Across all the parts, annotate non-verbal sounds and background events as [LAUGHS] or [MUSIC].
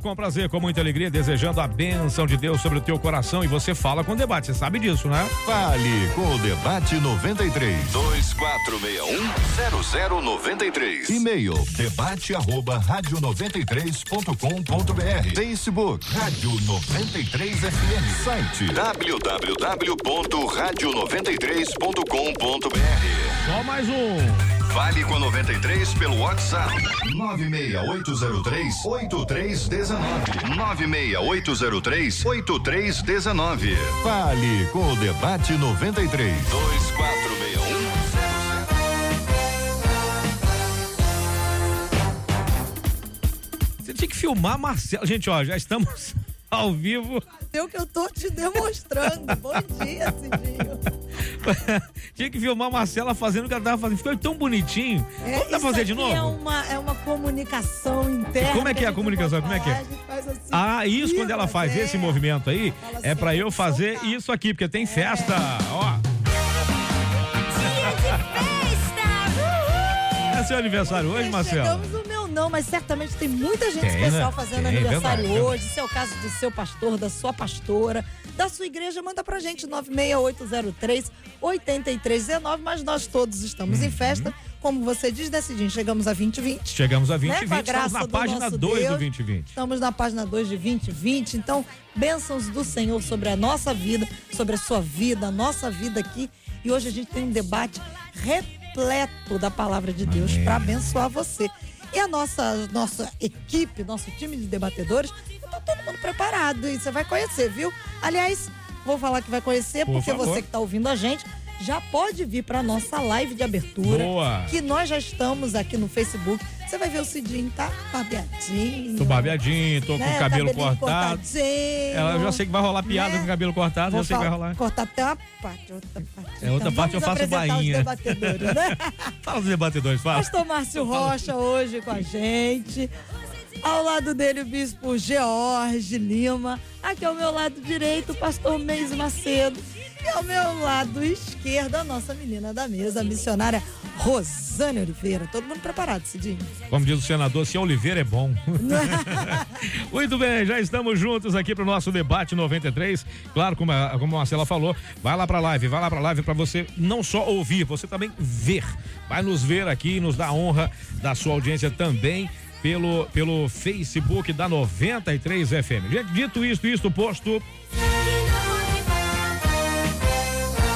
com prazer, com muita alegria, desejando a bênção de Deus sobre o teu coração e você fala com o debate, você sabe disso, né? Fale com o debate 93 2461 0093. E-mail debate arroba rádio 93.com.br. Facebook Rádio 93 FM. Site www.radio93.com.br. Só mais um. Fale com a 93 pelo WhatsApp 96803 8319. 96803 8319. Fale com o debate 93 2461 Você tinha que filmar Marcelo. Gente, ó, já estamos [LAUGHS] ao vivo. É o que eu tô te demonstrando. Bom dia, Cidinho. [LAUGHS] Tinha que filmar a Marcela fazendo o que ela tava fazendo. Ficou tão bonitinho. É, Vamos fazer de isso novo? É uma, é uma comunicação interna. Como é que é a comunicação? Como é que é? assim, Ah, isso quando ela faz é. esse movimento aí, Fala é assim, pra eu fazer soltar. isso aqui, porque tem festa. Ó, [LAUGHS] é seu aniversário hoje, Nós Marcelo? Chegamos no não, mas certamente tem muita gente Tem, especial né? fazendo Tem, aniversário verdade, hoje. Se é o caso do seu pastor, da sua pastora, da sua igreja, manda pra gente 96803 8319, mas nós todos estamos Uhum. em festa. Como você diz, decidimos, chegamos a 2020. Chegamos a Né? Com a 2020, estamos graça na página nosso 2 do Deus. 2020. Estamos na página 2 de 2020. Então, bênçãos do Senhor sobre a nossa vida, sobre a sua vida, a nossa vida aqui. E hoje a gente tem um debate repleto da palavra de Deus para abençoar você. E a nossa, nossa equipe, nosso time de debatedores, está todo mundo preparado. E você vai conhecer, viu? Aliás, vou falar que vai conhecer, Por porque favor. você que está ouvindo a gente já pode vir para nossa live de abertura. Boa. Que nós já estamos aqui no Facebook. Você vai ver o Cidinho, tá barbeadinho. Tô babeadinho, tô com né? o cabelo cortado. Ela eu já sei que vai rolar piada Né? com o cabelo cortado, Vou eu sei que vai rolar. Cortar até uma parte, outra parte. É, outra Então, parte eu faço bainha. Os debatedores, né? [LAUGHS] Fala dos debatedores, fala. Pastor Márcio Rocha hoje com a gente. Ao lado dele, o bispo George Lima. Aqui ao meu lado direito, o pastor Meis Macedo. E ao meu lado esquerdo, a nossa menina da mesa, a missionária Rosane Oliveira. Todo mundo preparado, Cidinho? Como diz o senador, se Oliveira é bom. [LAUGHS] Muito bem, já estamos juntos aqui para o nosso debate 93. Claro, como a, como a Marcela falou, vai lá para a live, vai lá para a live para você não só ouvir, você também ver. Vai nos ver aqui e nos dar a honra da sua audiência também pelo, pelo Facebook da 93 FM. Gente, dito isto, isto posto.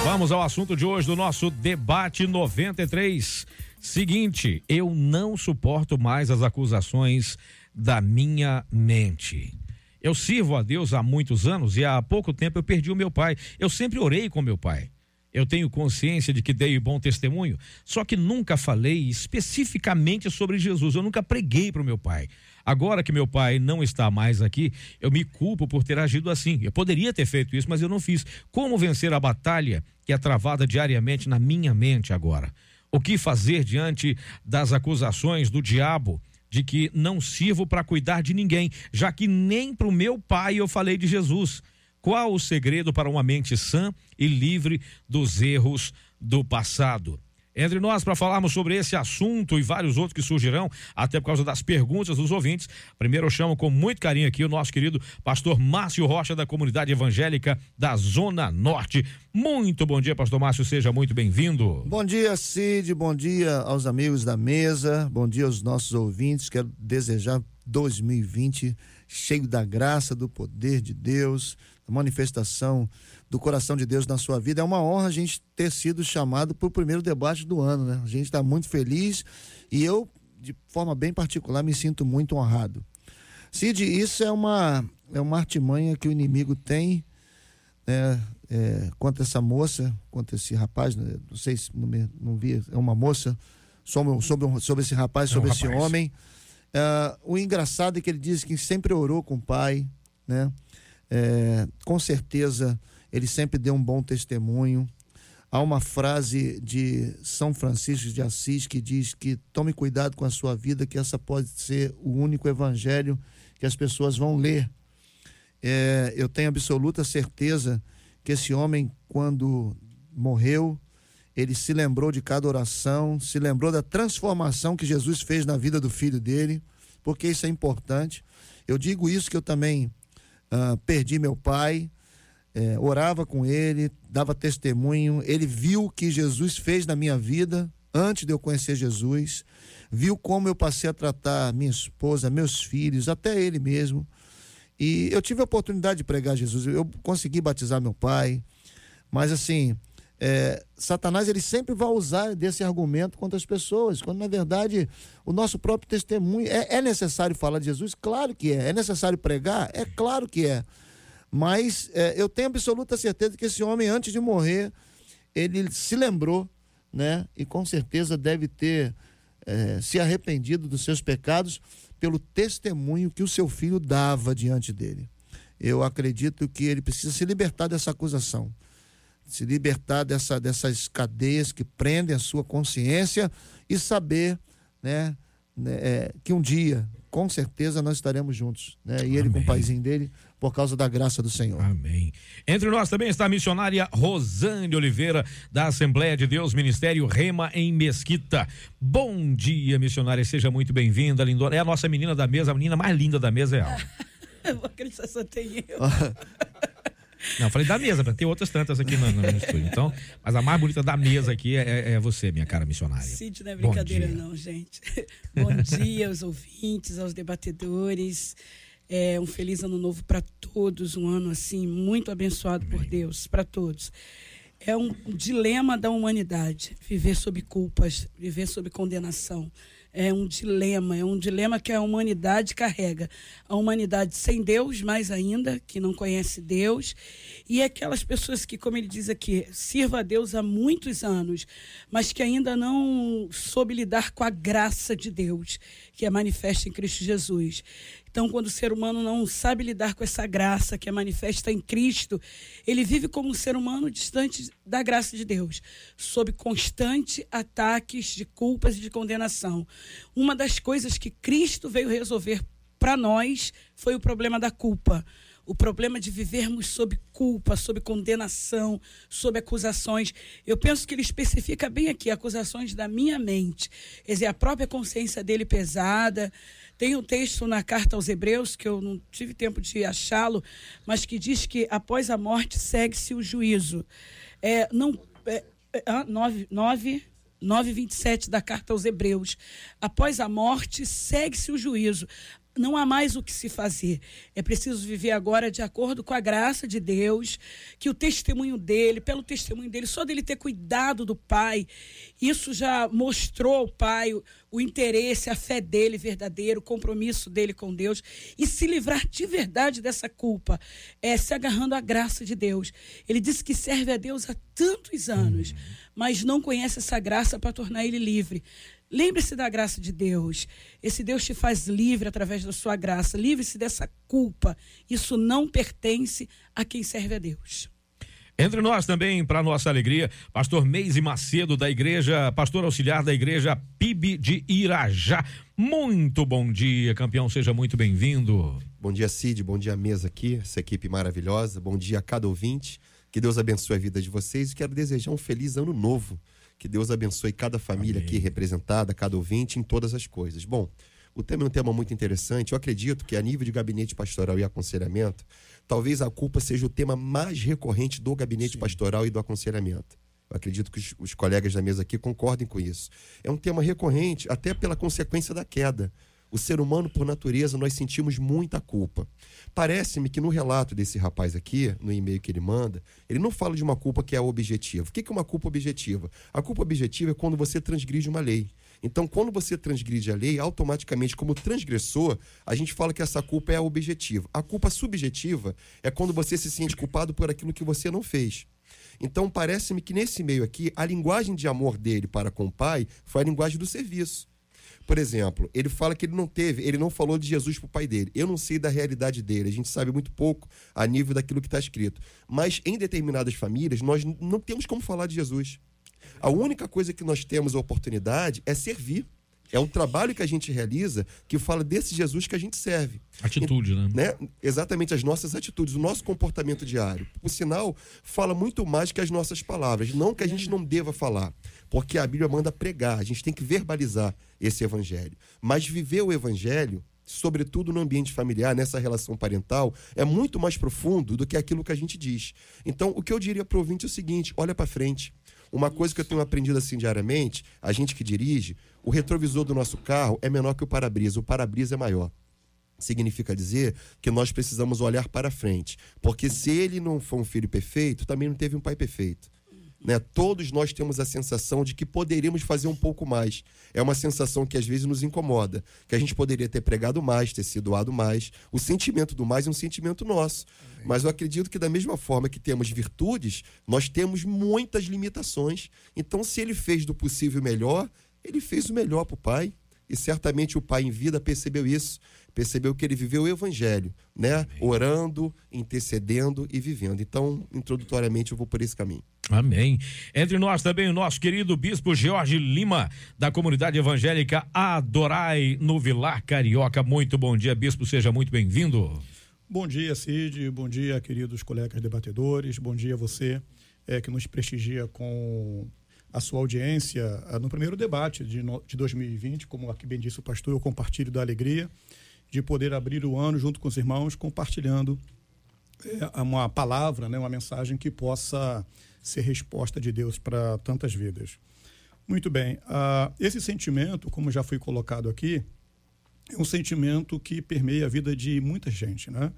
Vamos ao assunto de hoje do nosso debate 93. Seguinte, eu não suporto mais as acusações da minha mente. Eu sirvo a Deus há muitos anos e há pouco tempo eu perdi o meu pai. Eu sempre orei com meu pai. Eu tenho consciência de que dei bom testemunho, só que nunca falei especificamente sobre Jesus. Eu nunca preguei para o meu pai. Agora que meu pai não está mais aqui, eu me culpo por ter agido assim. Eu poderia ter feito isso, mas eu não fiz. Como vencer a batalha que é travada diariamente na minha mente agora? O que fazer diante das acusações do diabo de que não sirvo para cuidar de ninguém, já que nem para o meu pai eu falei de Jesus? Qual o segredo para uma mente sã e livre dos erros do passado? Entre nós, para falarmos sobre esse assunto e vários outros que surgirão, até por causa das perguntas dos ouvintes, primeiro eu chamo com muito carinho aqui o nosso querido pastor Márcio Rocha, da comunidade evangélica da Zona Norte. Muito bom dia, pastor Márcio, seja muito bem-vindo. Bom dia, Cid. Bom dia aos amigos da mesa. Bom dia aos nossos ouvintes. Quero desejar 2020 cheio da graça, do poder de Deus, da manifestação do coração de Deus na sua vida. É uma honra a gente ter sido chamado para o primeiro debate do ano, né? A gente está muito feliz e eu, de forma bem particular, me sinto muito honrado. Cid, isso é uma, é uma artimanha que o inimigo tem né, é, contra essa moça, contra esse rapaz, né, não sei se não, me, não vi, é uma moça, sobre, sobre, sobre esse rapaz, É um sobre esse rapaz. homem. É, o engraçado é que ele diz que sempre orou com o pai, né? É, com certeza ele sempre deu um bom testemunho. Há uma frase de São Francisco de Assis que diz que tome cuidado com a sua vida, que essa pode ser o único evangelho que as pessoas vão ler. É, eu tenho absoluta certeza que esse homem, quando morreu, ele se lembrou de cada oração, se lembrou da transformação que Jesus fez na vida do filho dele, porque isso é importante. Eu digo isso que eu também uh, perdi meu pai, é, orava com ele, dava testemunho. Ele viu o que Jesus fez na minha vida antes de eu conhecer Jesus, viu como eu passei a tratar minha esposa, meus filhos, até ele mesmo. E eu tive a oportunidade de pregar Jesus. Eu consegui batizar meu pai, mas assim, é, Satanás ele sempre vai usar desse argumento contra as pessoas, quando na verdade o nosso próprio testemunho é, é necessário falar de Jesus, claro que é. É necessário pregar, é claro que é. Mas é, eu tenho absoluta certeza que esse homem, antes de morrer, ele se lembrou, né? E com certeza deve ter é, se arrependido dos seus pecados pelo testemunho que o seu filho dava diante dele. Eu acredito que ele precisa se libertar dessa acusação, se libertar dessa, dessas cadeias que prendem a sua consciência e saber, né, né é, que um dia, com certeza, nós estaremos juntos, né? E ele Amém. com o paizinho dele por causa da graça do Senhor. Amém. Entre nós também está a missionária Rosane Oliveira, da Assembleia de Deus, Ministério Rema em Mesquita. Bom dia, missionária, seja muito bem-vinda, lindona. É a nossa menina da mesa, a menina mais linda da mesa é ela. [LAUGHS] eu vou acreditar só tem eu. [LAUGHS] Não, falei da mesa, tem outras tantas aqui no, no estúdio. Então, mas a mais bonita da mesa aqui é, é você, minha cara missionária. Cid não é brincadeira, não, gente. [LAUGHS] Bom dia aos ouvintes, aos debatedores. É, um feliz ano novo para todos, um ano assim muito abençoado Amém. por Deus, para todos. É um dilema da humanidade, viver sob culpas, viver sob condenação é um dilema, é um dilema que a humanidade carrega. A humanidade sem Deus, mais ainda, que não conhece Deus, e aquelas pessoas que, como ele diz aqui, sirva a Deus há muitos anos, mas que ainda não soube lidar com a graça de Deus, que é manifesta em Cristo Jesus. Então, quando o ser humano não sabe lidar com essa graça que é manifesta em Cristo, ele vive como um ser humano distante da graça de Deus, sob constante ataques de culpas e de condenação. Uma das coisas que Cristo veio resolver para nós foi o problema da culpa o problema de vivermos sob culpa, sob condenação, sob acusações. Eu penso que ele especifica bem aqui acusações da minha mente, quer dizer, a própria consciência dele pesada. Tem um texto na carta aos Hebreus, que eu não tive tempo de achá-lo, mas que diz que após a morte segue-se o juízo. É, não, é, é, 9, 9, 9,27 da carta aos Hebreus. Após a morte, segue-se o juízo não há mais o que se fazer. É preciso viver agora de acordo com a graça de Deus, que o testemunho dele, pelo testemunho dele, só dele ter cuidado do pai, isso já mostrou ao pai o, o interesse, a fé dele verdadeiro, o compromisso dele com Deus e se livrar de verdade dessa culpa, é se agarrando à graça de Deus. Ele disse que serve a Deus há tantos anos, mas não conhece essa graça para tornar ele livre. Lembre-se da graça de Deus. Esse Deus te faz livre através da sua graça. Livre-se dessa culpa. Isso não pertence a quem serve a Deus. Entre nós também, para nossa alegria, pastor Meise Macedo, da igreja, pastor auxiliar da igreja PIB de Irajá. Muito bom dia, campeão, seja muito bem-vindo. Bom dia, Cid, bom dia, mesa aqui, essa equipe maravilhosa, bom dia a cada ouvinte, que Deus abençoe a vida de vocês e quero desejar um feliz ano novo que Deus abençoe cada família Amém. aqui representada, cada ouvinte, em todas as coisas. Bom, o tema é um tema muito interessante. Eu acredito que, a nível de gabinete pastoral e aconselhamento, talvez a culpa seja o tema mais recorrente do gabinete Sim. pastoral e do aconselhamento. Eu acredito que os, os colegas da mesa aqui concordem com isso. É um tema recorrente, até pela consequência da queda. O ser humano, por natureza, nós sentimos muita culpa. Parece-me que no relato desse rapaz aqui, no e-mail que ele manda, ele não fala de uma culpa que é objetiva. O que é uma culpa objetiva? A culpa objetiva é quando você transgride uma lei. Então, quando você transgride a lei, automaticamente, como transgressor, a gente fala que essa culpa é objetiva. A culpa subjetiva é quando você se sente culpado por aquilo que você não fez. Então, parece-me que nesse meio aqui, a linguagem de amor dele para com o pai foi a linguagem do serviço. Por exemplo, ele fala que ele não teve, ele não falou de Jesus pro pai dele. Eu não sei da realidade dele, a gente sabe muito pouco a nível daquilo que está escrito. Mas em determinadas famílias, nós não temos como falar de Jesus. A única coisa que nós temos a oportunidade é servir. É um trabalho que a gente realiza que fala desse Jesus que a gente serve. Atitude, né? né? Exatamente, as nossas atitudes, o nosso comportamento diário. O sinal fala muito mais que as nossas palavras. Não que a gente não deva falar, porque a Bíblia manda pregar, a gente tem que verbalizar esse evangelho. Mas viver o evangelho, sobretudo no ambiente familiar, nessa relação parental, é muito mais profundo do que aquilo que a gente diz. Então, o que eu diria para o ouvinte é o seguinte: olha para frente. Uma coisa que eu tenho aprendido assim diariamente, a gente que dirige, o retrovisor do nosso carro é menor que o para-brisa, o para-brisa é maior. Significa dizer que nós precisamos olhar para frente. Porque se ele não for um filho perfeito, também não teve um pai perfeito. Né? Todos nós temos a sensação de que poderíamos fazer um pouco mais. É uma sensação que às vezes nos incomoda, que a gente poderia ter pregado mais, ter sido doado mais. O sentimento do mais é um sentimento nosso. Mas eu acredito que da mesma forma que temos virtudes, nós temos muitas limitações. Então, se ele fez do possível melhor, ele fez o melhor para o pai. E certamente o pai em vida percebeu isso percebeu que ele viveu o evangelho, né? Amém. Orando, intercedendo e vivendo. Então, introdutoriamente, eu vou por esse caminho. Amém. Entre nós também o nosso querido bispo Jorge Lima, da comunidade evangélica Adorai no Vilar Carioca. Muito bom dia, bispo, seja muito bem-vindo. Bom dia, Cid. Bom dia, queridos colegas debatedores. Bom dia a você é, que nos prestigia com a sua audiência ah, no primeiro debate de, de 2020. Como aqui bem disse o pastor, eu compartilho da alegria de poder abrir o ano junto com os irmãos, compartilhando é, uma palavra, né, uma mensagem que possa ser resposta de Deus para tantas vidas. Muito bem, uh, esse sentimento, como já foi colocado aqui, é um sentimento que permeia a vida de muita gente, né?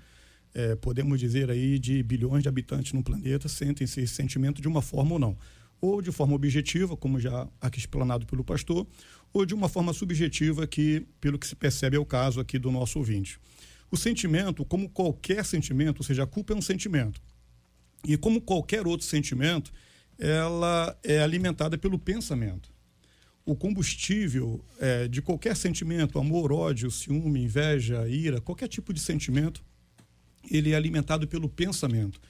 É, podemos dizer aí de bilhões de habitantes no planeta sentem esse sentimento de uma forma ou não ou de forma objetiva, como já aqui explanado pelo pastor, ou de uma forma subjetiva, que, pelo que se percebe, é o caso aqui do nosso ouvinte. O sentimento, como qualquer sentimento, ou seja, a culpa é um sentimento. E como qualquer outro sentimento, ela é alimentada pelo pensamento. O combustível é, de qualquer sentimento, amor, ódio, ciúme, inveja, ira, qualquer tipo de sentimento, ele é alimentado pelo pensamento.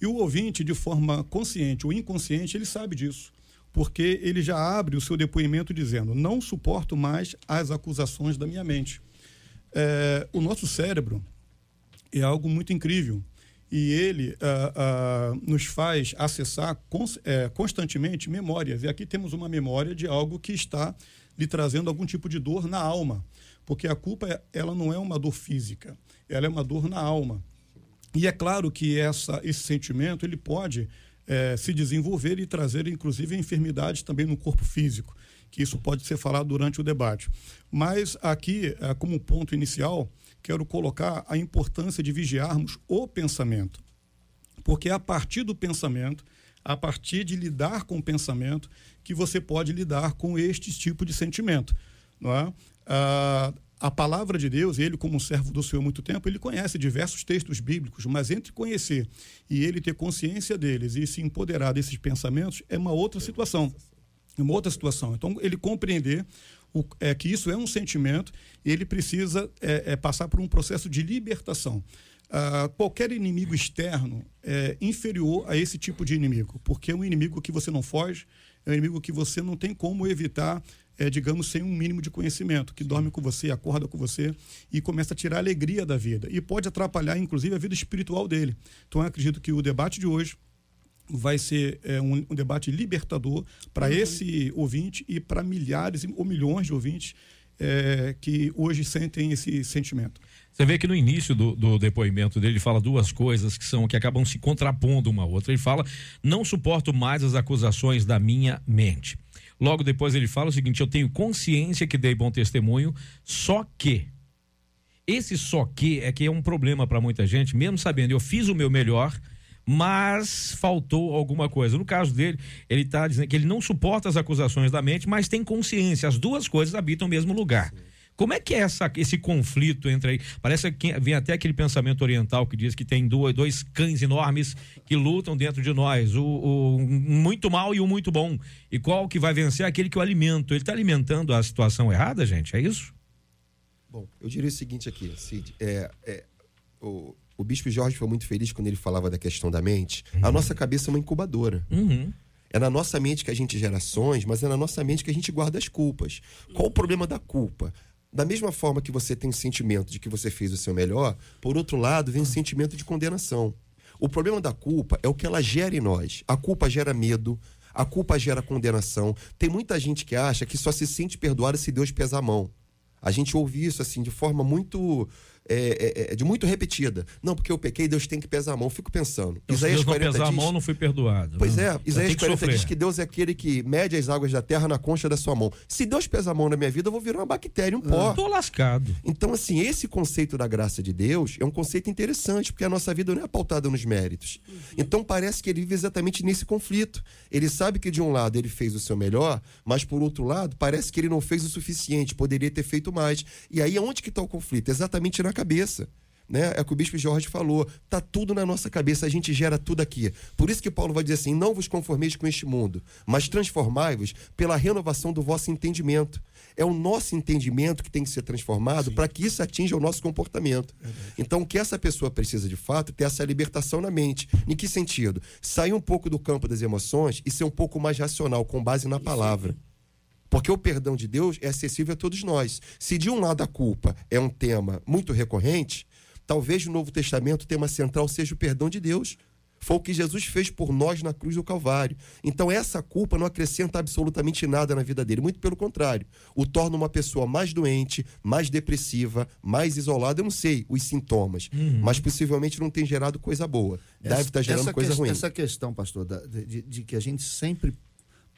E o ouvinte, de forma consciente ou inconsciente, ele sabe disso, porque ele já abre o seu depoimento dizendo: Não suporto mais as acusações da minha mente. É, o nosso cérebro é algo muito incrível e ele uh, uh, nos faz acessar cons é, constantemente memórias. E aqui temos uma memória de algo que está lhe trazendo algum tipo de dor na alma, porque a culpa ela não é uma dor física, ela é uma dor na alma. E é claro que essa, esse sentimento ele pode é, se desenvolver e trazer, inclusive, enfermidades também no corpo físico, que isso pode ser falado durante o debate. Mas aqui, é, como ponto inicial, quero colocar a importância de vigiarmos o pensamento. Porque é a partir do pensamento, a partir de lidar com o pensamento, que você pode lidar com este tipo de sentimento. Não é? Ah, a palavra de Deus, ele como servo do Senhor há muito tempo, ele conhece diversos textos bíblicos, mas entre conhecer e ele ter consciência deles e se empoderar desses pensamentos é uma outra situação. Uma outra situação. Então, ele compreender o, é, que isso é um sentimento, ele precisa é, é, passar por um processo de libertação. Ah, qualquer inimigo externo é inferior a esse tipo de inimigo, porque é um inimigo que você não foge, é um inimigo que você não tem como evitar é, digamos, sem um mínimo de conhecimento, que dorme com você, acorda com você e começa a tirar a alegria da vida. E pode atrapalhar, inclusive, a vida espiritual dele. Então, eu acredito que o debate de hoje vai ser é, um, um, debate libertador para uhum. esse ouvinte e para milhares ou milhões de ouvintes é, que hoje sentem esse sentimento. Você vê que no início do, do, depoimento dele ele fala duas coisas que são que acabam se contrapondo uma à outra. Ele fala: não suporto mais as acusações da minha mente. Logo depois ele fala o seguinte: eu tenho consciência que dei bom testemunho, só que. Esse só que é que é um problema para muita gente, mesmo sabendo, eu fiz o meu melhor, mas faltou alguma coisa. No caso dele, ele está dizendo que ele não suporta as acusações da mente, mas tem consciência. As duas coisas habitam o mesmo lugar. Como é que é essa, esse conflito entre aí? Parece que vem até aquele pensamento oriental que diz que tem dois, dois cães enormes que lutam dentro de nós, o, o muito mal e o muito bom. E qual que vai vencer? Aquele que o alimenta. Ele está alimentando a situação errada, gente? É isso? Bom, eu diria o seguinte aqui, Cid. É, é, o, o Bispo Jorge foi muito feliz quando ele falava da questão da mente. Uhum. A nossa cabeça é uma incubadora. Uhum. É na nossa mente que a gente gera ações, mas é na nossa mente que a gente guarda as culpas. Qual o problema da culpa? Da mesma forma que você tem o sentimento de que você fez o seu melhor, por outro lado, vem o sentimento de condenação. O problema da culpa é o que ela gera em nós. A culpa gera medo, a culpa gera condenação. Tem muita gente que acha que só se sente perdoada se Deus pesa a mão. A gente ouve isso assim de forma muito é, é, é, de muito repetida. Não, porque eu pequei, Deus tem que pesar a mão. Fico pensando. Então, Isaías se Deus 40 não pesar diz, a mão, não fui perdoado. Pois é, Isaías 40 sofrer. diz que Deus é aquele que mede as águas da terra na concha da sua mão. Se Deus pesa a mão na minha vida, eu vou virar uma bactéria, um pó. Eu tô lascado. Então, assim, esse conceito da graça de Deus é um conceito interessante, porque a nossa vida não é pautada nos méritos. Uhum. Então, parece que ele vive exatamente nesse conflito. Ele sabe que, de um lado, ele fez o seu melhor, mas, por outro lado, parece que ele não fez o suficiente, poderia ter feito mais. E aí, onde que está o conflito? Exatamente na cabeça né? É o que o bispo Jorge falou. Tá tudo na nossa cabeça, a gente gera tudo aqui. Por isso que Paulo vai dizer assim: não vos conformeis com este mundo, mas transformai-vos pela renovação do vosso entendimento. É o nosso entendimento que tem que ser transformado para que isso atinja o nosso comportamento. Então, o que essa pessoa precisa de fato é ter essa libertação na mente. Em que sentido? Sair um pouco do campo das emoções e ser um pouco mais racional, com base na palavra. Porque o perdão de Deus é acessível a todos nós. Se de um lado a culpa é um tema muito recorrente, Talvez no Novo Testamento o tema central seja o perdão de Deus. Foi o que Jesus fez por nós na cruz do Calvário. Então, essa culpa não acrescenta absolutamente nada na vida dele. Muito pelo contrário. O torna uma pessoa mais doente, mais depressiva, mais isolada. Eu não sei os sintomas, uhum. mas possivelmente não tem gerado coisa boa. Deve estar gerando coisa ruim. Essa questão, pastor, de, de, que a gente sempre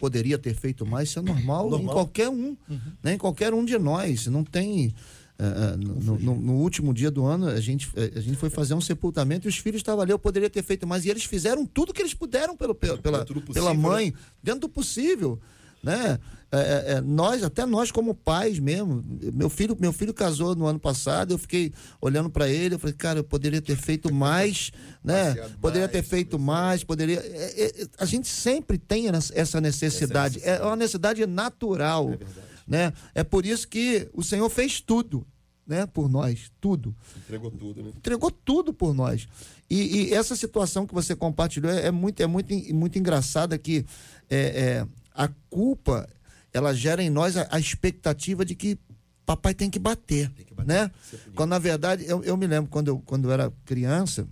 poderia ter feito mais, isso é normal, normal. em qualquer um. Uhum. Né? Em qualquer um de nós. Não tem. Uh, no, no, no, último dia do ano, a gente, a gente foi fazer um sepultamento e os filhos estavam ali. Eu poderia ter feito mais. E eles fizeram tudo que eles puderam pelo, pela, pela, possível, pela mãe, né? dentro do possível. Né? É, é, nós, até nós como pais mesmo. Meu filho, meu filho casou no ano passado, eu fiquei olhando para ele, eu falei, cara, eu poderia ter feito mais, [LAUGHS] né? Poderia ter feito mais, poderia. É, é, a gente sempre tem essa necessidade. É uma necessidade natural. É né? É por isso que o Senhor fez tudo né, por nós, tudo. Entregou tudo, né? Entregou tudo por nós. E, e essa situação que você compartilhou é, é, muito, é muito, muito engraçada que é, é, a culpa ela gera em nós a, a, expectativa de que papai tem que bater, tem que bater né? Quando na verdade eu, eu me lembro quando eu, quando eu era criança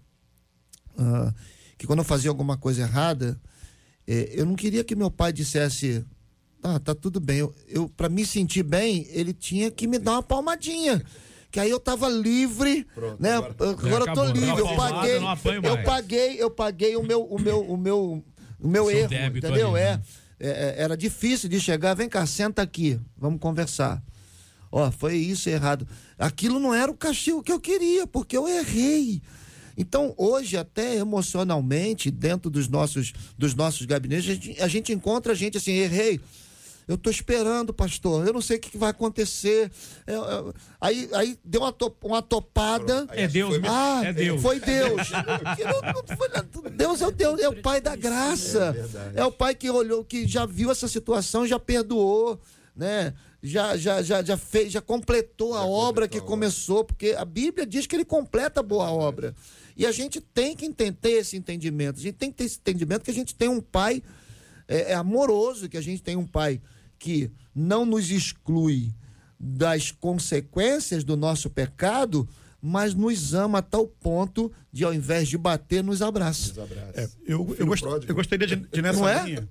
uh, que quando eu fazia alguma coisa errada é, eu não queria que meu pai dissesse tá, tá tudo bem. Eu, eu para me sentir bem, ele tinha que me dar uma palmadinha. Que aí eu tava livre, Pronto, né? Agora, agora eu tô livre. Eu paguei, eu paguei, eu paguei o meu, o meu, o meu, o meu erro, entendeu? Ali, é, né? É, é, era difícil de chegar. Vem cá, senta aqui, vamos conversar. Ó, foi isso errado. Aquilo não era o castigo que eu queria, porque eu errei. Então, hoje, até emocionalmente, dentro dos nossos, dos nossos gabinetes, a gente, a gente encontra a gente assim, errei. Eu estou esperando, pastor. Eu não sei o que vai acontecer. É, é, aí, aí deu uma, to, uma topada. É Deus, ah, é Deus. Foi Deus. foi, Deus é o Deus, é o Pai da graça. É, é, o Pai que olhou, que já viu essa situação, já perdoou, né? Já, já, já, já fez, já completou a já obra que começou, porque a Bíblia diz que ele completa a boa obra. E a gente tem que ter esse entendimento. A gente tem que ter esse entendimento que a gente tem um pai é, é amoroso, que a gente tem um pai que não nos exclui das consequências do nosso pecado, mas nos ama a tal ponto de, ao invés de bater, nos abraça. É, eu, eu, gost, eu, gostaria de, de nessa é? linha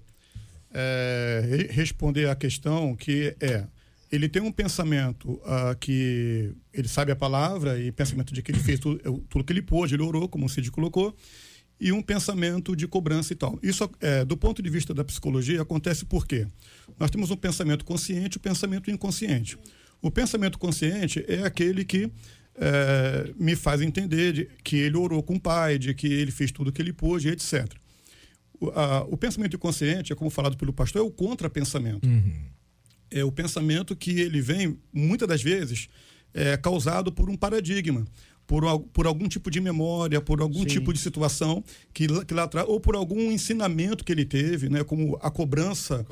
é, responder a questão que é ele tem um pensamento uh, que ele sabe a palavra e pensamento de que ele fez tudo, tudo que ele pôde, ele orou, como o Cid colocou, e um pensamento de cobrança e tal. Isso, é, do ponto de vista da psicologia, acontece por quê? Nós temos um pensamento consciente e um pensamento inconsciente. O pensamento consciente é aquele que é, me faz entender de, que ele orou com o pai, de que ele fez tudo o que ele pôde, etc. O, a, o pensamento inconsciente, é como falado pelo pastor, é o contrapensamento. Uhum. é o pensamento que ele vem, muitas das vezes, é causado por um paradigma. Por, por algum tipo de memória, por algum Sim. tipo de situação que, lá- que lá atrás, ou por algum ensinamento que ele teve, né, como a cobrança,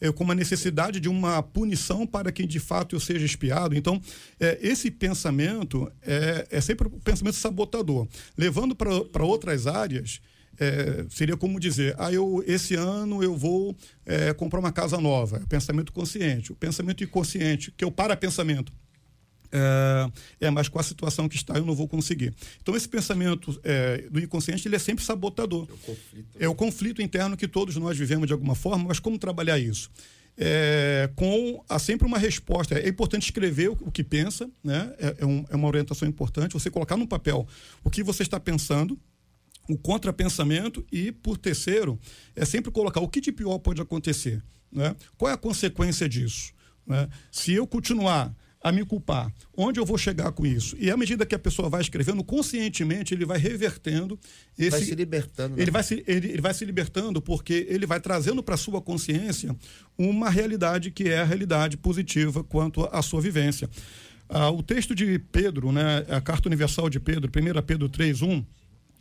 é, como a necessidade de uma punição para que de fato eu seja espiado. Então, é, esse pensamento é, é sempre um pensamento sabotador. Levando para outras áreas, é, seria como dizer, ah, eu, esse ano eu vou é, comprar uma casa nova. É pensamento consciente. O pensamento inconsciente, que é o para-pensamento. É, é, mas com a situação que está eu não vou conseguir. Então esse pensamento é, do inconsciente ele é sempre sabotador. É o conflito interno que todos nós vivemos de alguma forma, mas como trabalhar isso? É, com há sempre uma resposta. É importante escrever o, o que pensa, né? É, é um- é uma orientação importante. Você colocar no papel o que você está pensando, o contrapensamento e, por terceiro, é sempre colocar o que de pior pode acontecer. Né? Qual é a consequência disso? né? Se eu continuar a me culpar, onde eu vou chegar com isso? E à medida que a pessoa vai escrevendo, conscientemente ele vai revertendo esse. Vai se libertando. né? Ele vai se, ele, ele vai se libertando porque ele vai trazendo para sua consciência uma realidade que é a realidade positiva quanto à sua vivência. Ah, o texto de Pedro, né, a carta universal de Pedro, 1 Pedro 3:1,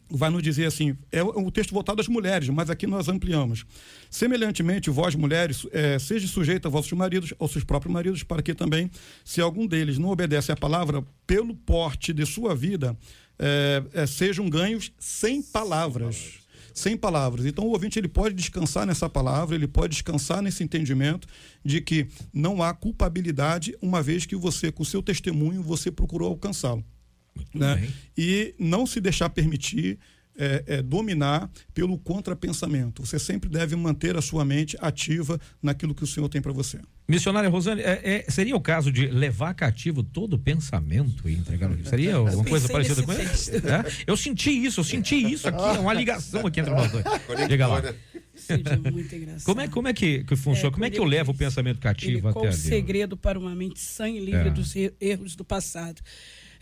vai nos dizer assim, é o texto voltado às mulheres, mas aqui nós ampliamos. Semelhantemente, vós mulheres, eh, seja sujeita a vossos maridos, aos seus próprios maridos, para que também, se algum deles não obedece à palavra, pelo porte de sua vida, eh, eh, sejam ganhos sem palavras. Sem palavras. Então, o ouvinte ele pode descansar nessa palavra, ele pode descansar nesse entendimento de que não há culpabilidade, uma vez que você, com o seu testemunho, você procurou alcançá-lo né? bem. E não se deixar permitir é, é, dominar pelo contrapensamento. Você sempre deve manter a sua mente ativa naquilo que o Senhor tem para você. Missionária Rosane, é- é- seria o caso de levar cativo todo o pensamento e entregar no Seria alguma coisa parecida com isso? É? Eu senti isso, eu senti isso aqui, é uma ligação aqui entre nós dois. [LAUGHS] Diga lá. Como é, como é que, que funciona? É, como é que eu levo o pensamento Ele, cativo qual até o ali? segredo para uma mente sã e livre É. dos er- erros do passado?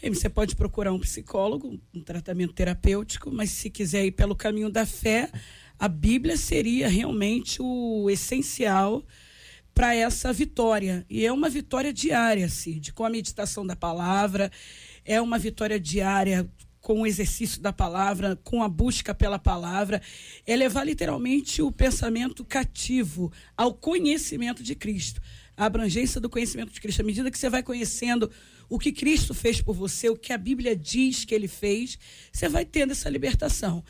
Você pode procurar um psicólogo, um tratamento terapêutico, mas se quiser ir pelo caminho da fé, a Bíblia seria realmente o essencial para essa vitória. E é uma vitória diária, Cid, com a meditação da palavra, é uma vitória diária com o exercício da palavra, com a busca pela palavra, é levar literalmente o pensamento cativo ao conhecimento de Cristo, a abrangência do conhecimento de Cristo. À medida que você vai conhecendo o que Cristo fez por você, o que a Bíblia diz que ele fez, você vai tendo essa libertação.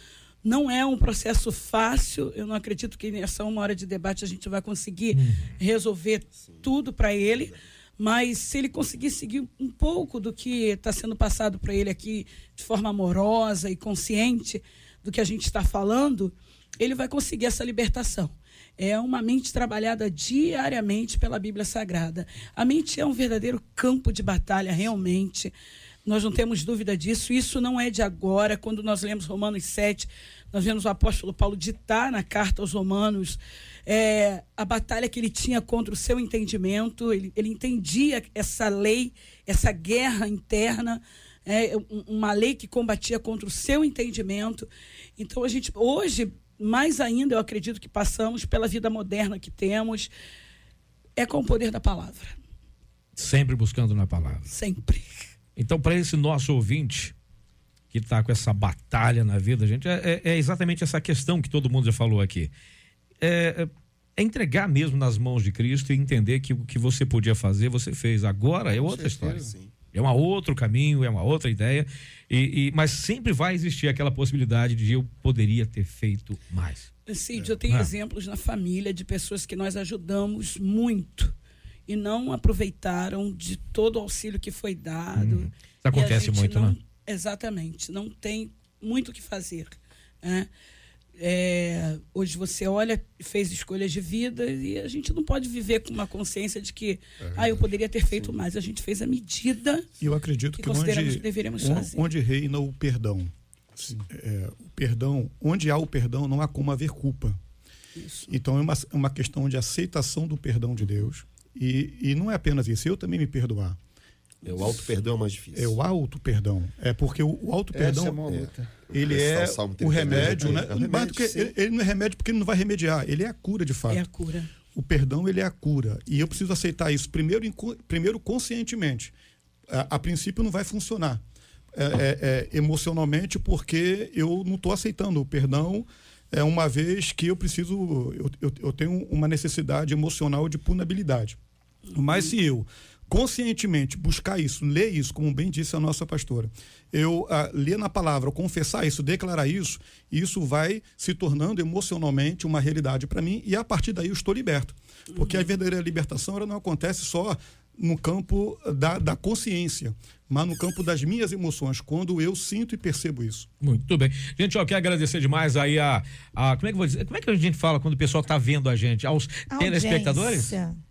Não é um processo fácil, eu não acredito que nessa uma hora de debate a gente vai conseguir resolver tudo para ele, mas se ele conseguir seguir um pouco do que está sendo passado para ele aqui de forma amorosa e consciente do que a gente está falando, ele vai conseguir essa libertação. É uma mente trabalhada diariamente pela Bíblia Sagrada. A mente é um verdadeiro campo de batalha, realmente. Nós não temos dúvida disso. Isso não é de agora. Quando nós lemos Romanos 7, nós vemos o apóstolo Paulo ditar na carta aos Romanos é, a batalha que ele tinha contra o seu entendimento. Ele, ele entendia essa lei, essa guerra interna. É, um- uma lei que combatia contra o seu entendimento. Então, a gente, hoje, mais ainda, eu acredito que passamos pela vida moderna que temos, é com o poder da palavra. Sempre buscando na palavra. Sempre. Então, para esse nosso ouvinte que está com essa batalha na vida, gente, é, é- é exatamente essa questão que todo mundo já falou aqui. É, é entregar mesmo nas mãos de Cristo e entender que o que você podia fazer, você fez. Agora é outra história. É um outro caminho, é uma outra ideia. E, e- mas sempre vai existir aquela possibilidade de eu poderia ter feito mais. Cid, eu tenho Ah. exemplos na família de pessoas que nós ajudamos muito e não aproveitaram de todo o auxílio que foi dado. Hum. Isso acontece muito, não- né? Exatamente. Não tem muito o que fazer. né? É, hoje você olha, fez escolhas de vida e a gente não pode viver com uma consciência de que ah, eu poderia ter feito mais. A gente fez a medida E eu acredito que que onde, fazer. onde reina o perdão. É, o perdão, onde há o perdão, não há como haver culpa. Isso. Então é uma, é uma questão de aceitação do perdão de Deus. E, e não é apenas isso, eu também me perdoar. É, o auto-perdão é mais difícil. É o auto-perdão. É porque o, o auto-perdão. Essa é uma luta. Ele é é o o 32, remédio, né? é o remédio, Mais do que- ele, ele não é remédio porque ele não vai remediar, ele é a cura de fato. É a cura. o perdão ele é a cura. E eu preciso aceitar isso primeiro, primeiro conscientemente. A, a princípio não vai funcionar é, é, é, emocionalmente porque eu não estou aceitando o perdão é uma vez que eu preciso eu, eu, eu tenho uma necessidade emocional de punabilidade mas se eu conscientemente buscar isso, ler isso, como bem disse a nossa pastora, eu uh, ler na palavra, confessar isso, declarar isso, isso vai se tornando emocionalmente uma realidade para mim e a partir daí eu estou liberto. Porque a verdadeira libertação ela não acontece só no campo da, da consciência, mas no campo das minhas emoções, quando eu sinto e percebo isso. Muito bem. Gente, eu quero agradecer demais aí a, a como é que vou dizer, como é que a gente fala quando o pessoal está vendo a gente? Aos a telespectadores? Audiência.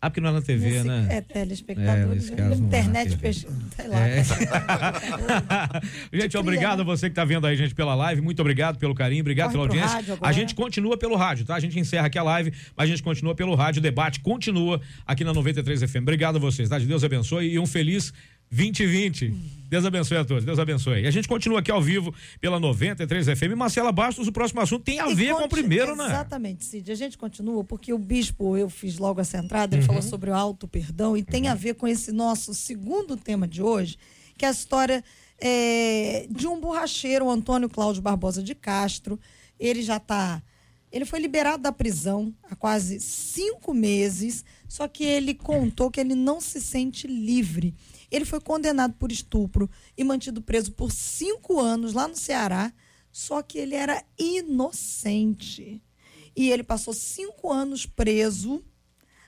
Ah, porque não é na TV, nesse, né? É, telespectadores. É, internet, peixe, sei lá. É. [LAUGHS] gente, obrigado a você que está vendo aí, gente, pela live. Muito obrigado pelo carinho, obrigado Corre pela audiência. A gente continua pelo rádio, tá? A gente encerra aqui a live, mas a gente continua pelo rádio. O debate continua aqui na 93 FM. Obrigado a vocês, tá? Deus abençoe e um feliz 2020. Deus abençoe a todos, Deus abençoe. E a gente continua aqui ao vivo pela 93 FM. Marcela Bastos, o próximo assunto tem a e ver com o primeiro, exatamente, né? Exatamente, Cid. A gente continua porque o bispo, eu fiz logo essa entrada, ele uhum. falou sobre o alto perdão e uhum. tem a ver com esse nosso segundo tema de hoje, que é a história é, de um borracheiro, o Antônio Cláudio Barbosa de Castro. Ele já está. Ele foi liberado da prisão há quase cinco meses, só que ele contou que ele não se sente livre. Ele foi condenado por estupro e mantido preso por cinco anos lá no Ceará, só que ele era inocente. E ele passou cinco anos preso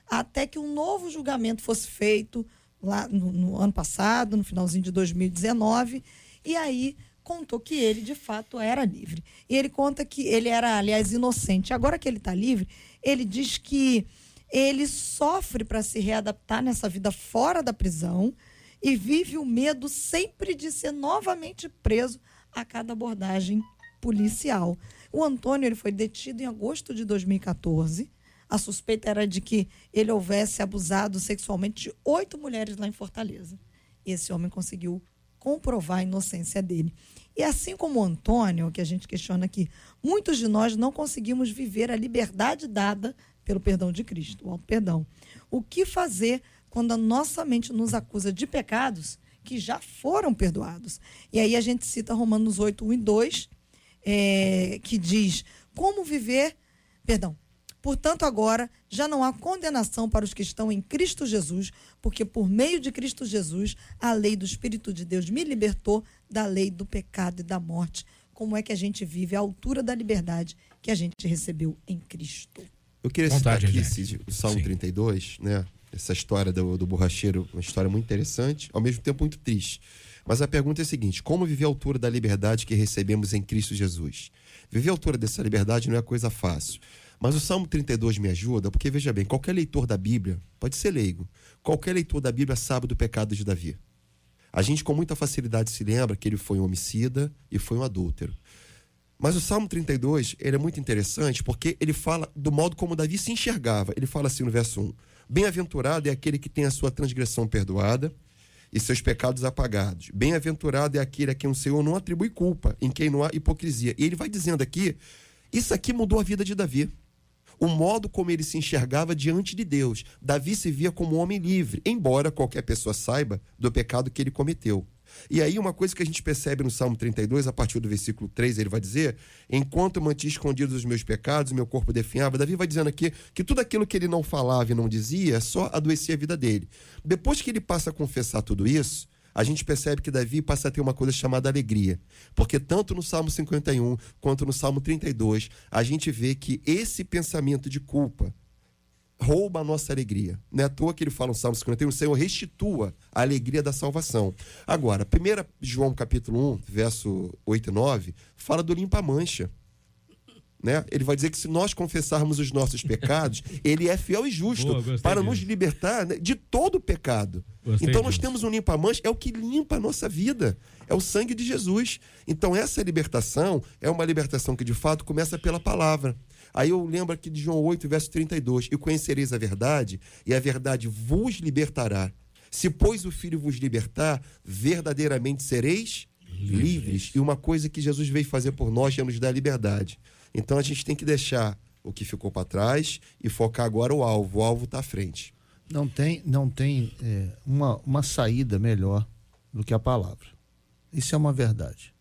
até que um novo julgamento fosse feito lá no, no ano passado, no finalzinho de 2019. E aí contou que ele de fato era livre. E ele conta que ele era, aliás, inocente. Agora que ele está livre, ele diz que ele sofre para se readaptar nessa vida fora da prisão e vive o medo sempre de ser novamente preso a cada abordagem policial. O Antônio ele foi detido em agosto de 2014. A suspeita era de que ele houvesse abusado sexualmente de oito mulheres lá em Fortaleza. Esse homem conseguiu comprovar a inocência dele. E assim como o Antônio, que a gente questiona aqui, muitos de nós não conseguimos viver a liberdade dada pelo perdão de Cristo, o auto-perdão. O que fazer quando a nossa mente nos acusa de pecados que já foram perdoados. E aí a gente cita Romanos 8, 1 e 2, é, que diz: Como viver. Perdão. Portanto, agora já não há condenação para os que estão em Cristo Jesus, porque por meio de Cristo Jesus, a lei do Espírito de Deus me libertou da lei do pecado e da morte. Como é que a gente vive a altura da liberdade que a gente recebeu em Cristo? Eu queria Vontade, citar aqui, Cid, o Salmo Sim. 32, né? Essa história do, do borracheiro, uma história muito interessante, ao mesmo tempo muito triste. Mas a pergunta é a seguinte: como viver a altura da liberdade que recebemos em Cristo Jesus? Viver a altura dessa liberdade não é coisa fácil. Mas o Salmo 32 me ajuda, porque veja bem, qualquer leitor da Bíblia, pode ser leigo, qualquer leitor da Bíblia sabe do pecado de Davi. A gente com muita facilidade se lembra que ele foi um homicida e foi um adúltero. Mas o Salmo 32, ele é muito interessante porque ele fala do modo como Davi se enxergava. Ele fala assim no verso 1: Bem-aventurado é aquele que tem a sua transgressão perdoada e seus pecados apagados. Bem-aventurado é aquele a quem o Senhor não atribui culpa, em quem não há hipocrisia. E ele vai dizendo aqui: isso aqui mudou a vida de Davi. O modo como ele se enxergava diante de Deus. Davi se via como um homem livre, embora qualquer pessoa saiba do pecado que ele cometeu. E aí, uma coisa que a gente percebe no Salmo 32, a partir do versículo 3, ele vai dizer: Enquanto mantinha escondidos os meus pecados, meu corpo definhava. Davi vai dizendo aqui que tudo aquilo que ele não falava e não dizia só adoecia a vida dele. Depois que ele passa a confessar tudo isso, a gente percebe que Davi passa a ter uma coisa chamada alegria. Porque tanto no Salmo 51 quanto no Salmo 32, a gente vê que esse pensamento de culpa, rouba a nossa alegria. Não é à toa que ele fala no Salmo 51, o Senhor restitua a alegria da salvação. Agora, 1 João capítulo 1, verso 8 e 9, fala do limpa-mancha. Né? Ele vai dizer que se nós confessarmos os nossos pecados, [LAUGHS] ele é fiel e justo Boa, para disso. nos libertar né, de todo pecado. Gostei então nós disso. temos um limpa-mancha, é o que limpa a nossa vida. É o sangue de Jesus. Então essa libertação é uma libertação que de fato começa pela palavra. Aí eu lembro aqui de João 8, verso 32. E conhecereis a verdade, e a verdade vos libertará. Se, pois, o Filho vos libertar, verdadeiramente sereis livres. livres. E uma coisa que Jesus veio fazer por nós é nos dar liberdade. Então a gente tem que deixar o que ficou para trás e focar agora o alvo. O alvo está à frente. Não tem, não tem é, uma, uma saída melhor do que a palavra. Isso é uma verdade.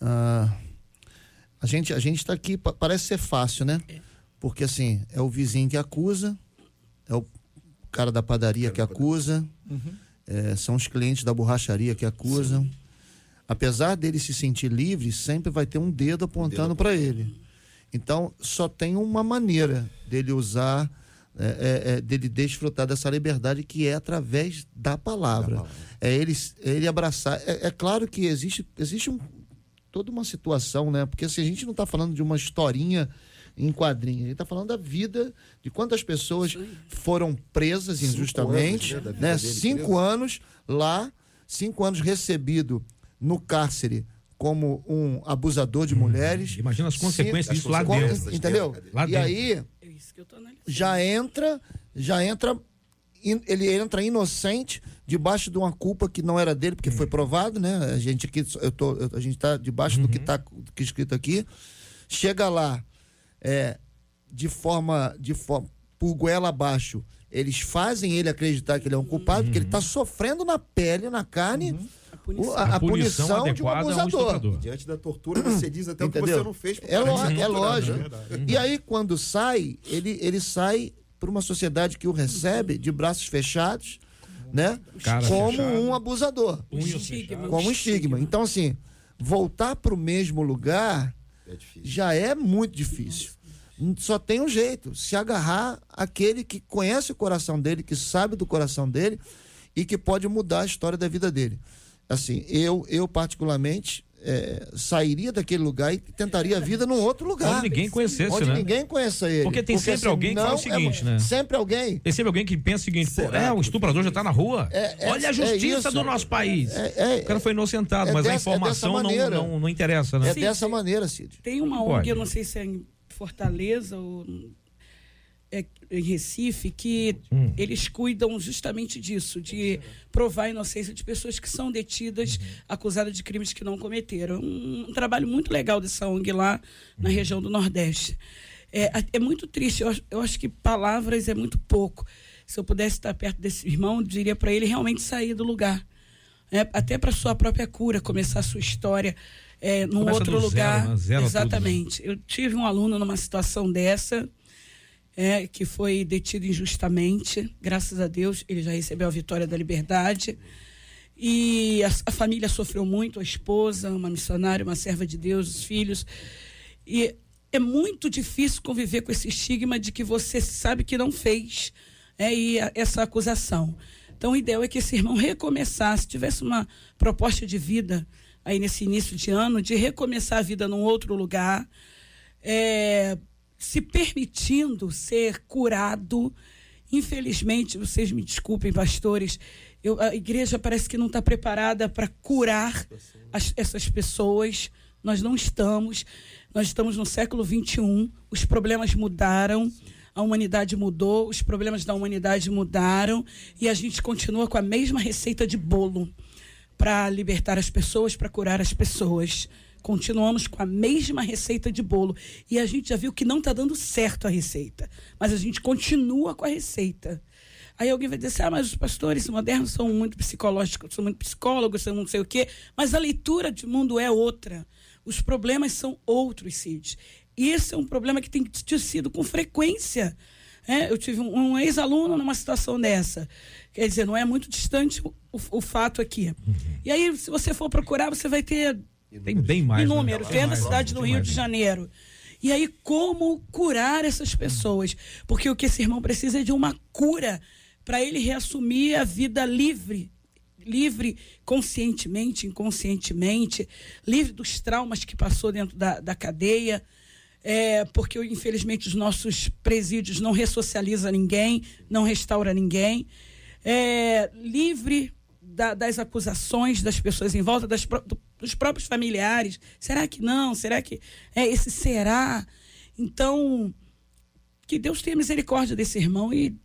Ah, a gente a gente está aqui, pa- parece ser fácil, né? Porque assim, é o vizinho que acusa, é o cara da padaria que acusa, é, são os clientes da borracharia que acusam. Apesar dele se sentir livre, sempre vai ter um dedo apontando para ele. Então, só tem uma maneira dele usar, é, é, é, dele desfrutar dessa liberdade que é através da palavra. É, ele, é ele abraçar. É, é claro que existe, existe um, toda uma situação, né? Porque se a gente não está falando de uma historinha em quadrinho, a gente está falando da vida de quantas pessoas foram presas Cinco injustamente, anos, né, né? dele Cinco preso. anos lá, cinco anos recebido no cárcere como um abusador de mulheres. Imagina as consequências Sim, disso lá dentro. Entendeu? Lá e dentro. aí É já entra, já entra, in- ele entra inocente debaixo de uma culpa que não era dele, porque foi provado, né? A gente aqui, eu tô, eu- a gente tá debaixo do que tá do que escrito aqui. Chega lá, é, de forma, de forma, por goela abaixo, eles fazem ele acreditar que ele é um culpado, porque ele está sofrendo na pele, na carne, A punição. o- a, a A punição punição de um um abusador. estuprador. Diante da tortura, você diz até o que você não fez. É, cara lo- é torturado, lógico. né? E aí, quando sai, ele, ele sai para uma sociedade que o recebe de braços fechados, né? Cara como fechado. um abusador. O estigma. Como um estigma. Então, assim, voltar para o mesmo lugar É já é muito difícil. Só tem um jeito: se agarrar àquele que conhece o coração dele, que sabe do coração dele e que pode mudar a história da vida dele. Assim, eu, eu particularmente, é, sairia daquele lugar e tentaria a vida num outro lugar. Onde ninguém conhecesse, Onde né? ninguém conheça ele. Porque tem sempre alguém que fala o seguinte, é- né? Sempre alguém. Tem sempre alguém que pensa o seguinte, pô, Será é, o que- estuprador já tá na rua. É, é- Olha a é justiça isso. do nosso país. É- é- o cara foi inocentado, é mas a dessa- é informação não, não, não interessa, né? É dessa maneira, Cid. Tem uma. ONG, eu não sei se é em Fortaleza ou é em Recife, que Hum. eles cuidam justamente disso, de provar a inocência de pessoas que são detidas, Uhum. acusadas de crimes que não cometeram. Um, um trabalho muito legal dessa ONG lá na Uhum. região do Nordeste. É, é muito triste, eu, acho- eu acho que palavras é muito pouco. Se eu pudesse estar perto desse irmão, eu diria para ele realmente sair do lugar. É, até para sua própria cura, começar a sua história é, num Começa outro do zero, lugar. né? Zero tudo, né? Exatamente. Eu tive um aluno numa situação dessa, é, que foi detido injustamente. Graças a Deus, ele já recebeu a vitória da liberdade. E a, a família sofreu muito, a esposa, uma missionária, uma serva de Deus, os filhos. E é muito difícil conviver com esse estigma de que você sabe que não fez é, e a- essa acusação. Então, o ideal é que esse irmão recomeçasse, tivesse uma proposta de vida aí nesse início de ano, de recomeçar a vida num outro lugar, é, se permitindo ser curado. Infelizmente, vocês me desculpem, pastores, eu- a igreja parece que não está preparada para curar as- essas pessoas. Nós não estamos. Nós estamos no século XXI, os problemas mudaram, a humanidade mudou, os problemas da humanidade mudaram e a gente continua com a mesma receita de bolo para libertar as pessoas, para curar as pessoas. Continuamos com a mesma receita de bolo. E a gente já viu que não está dando certo a receita. Mas a gente continua com a receita. Aí alguém vai dizer assim, ah, mas os pastores modernos são muito psicológicos, são muito psicólogos, são não sei o quê. Mas a leitura de mundo é outra. Os problemas são outros, Cid. E esse é um problema que tem sido com frequência. É, eu tive um, um ex-aluno numa situação dessa. Quer dizer, não é muito distante o, o- o fato aqui. E aí, se você for procurar, você vai ter Tem bem mais. né? inúmeros, Tem dentro da cidade do Rio de né? Janeiro. E aí, como curar essas pessoas? Porque o que esse irmão precisa é de uma cura para ele reassumir a vida livre. Livre conscientemente, inconscientemente, livre dos traumas que passou dentro da, da cadeia. É, porque, infelizmente, os nossos presídios não ressocializa ninguém, não restaura ninguém. É, livre da- das acusações das pessoas em volta, das do- dos próprios familiares. Será que não? Será que é esse será? Então, que Deus tenha misericórdia desse irmão e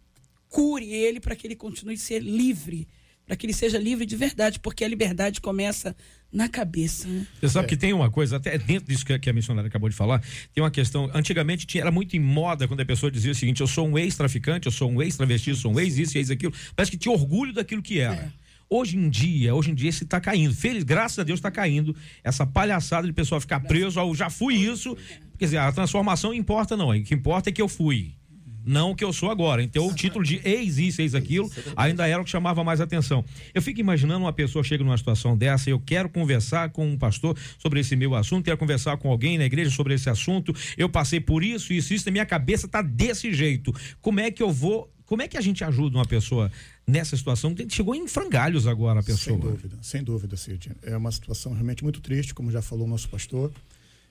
cure ele para que ele continue a ser livre para que ele seja livre de verdade, porque a liberdade começa na cabeça. Né? Você sabe que tem uma coisa, até dentro disso que, que a missionária acabou de falar, tem uma questão. Antigamente tinha, era muito em moda quando a pessoa dizia o seguinte: eu sou um ex-traficante, eu sou um ex-travesti, eu sou um ex-isso, ex aquilo. Parece que tinha orgulho daquilo que era. É. Hoje em dia, hoje em dia se está caindo. Feliz, graças a Deus está caindo essa palhaçada de pessoa ficar preso ao já fui isso. Quer dizer, a transformação importa não. O que importa é que eu fui. Não o que eu sou agora. Então, o título de ex isso, ex aquilo, ainda era o que chamava mais atenção. Eu fico imaginando uma pessoa chega numa situação dessa, eu quero conversar com um pastor sobre esse meu assunto, quero conversar com alguém na igreja sobre esse assunto, eu passei por isso, isso, isso, e minha cabeça tá desse jeito. Como é que eu vou como é que a gente ajuda uma pessoa nessa situação? Chegou em frangalhos agora a pessoa. Sem dúvida, sem dúvida, Cid. É uma situação realmente muito triste, como já falou o nosso pastor.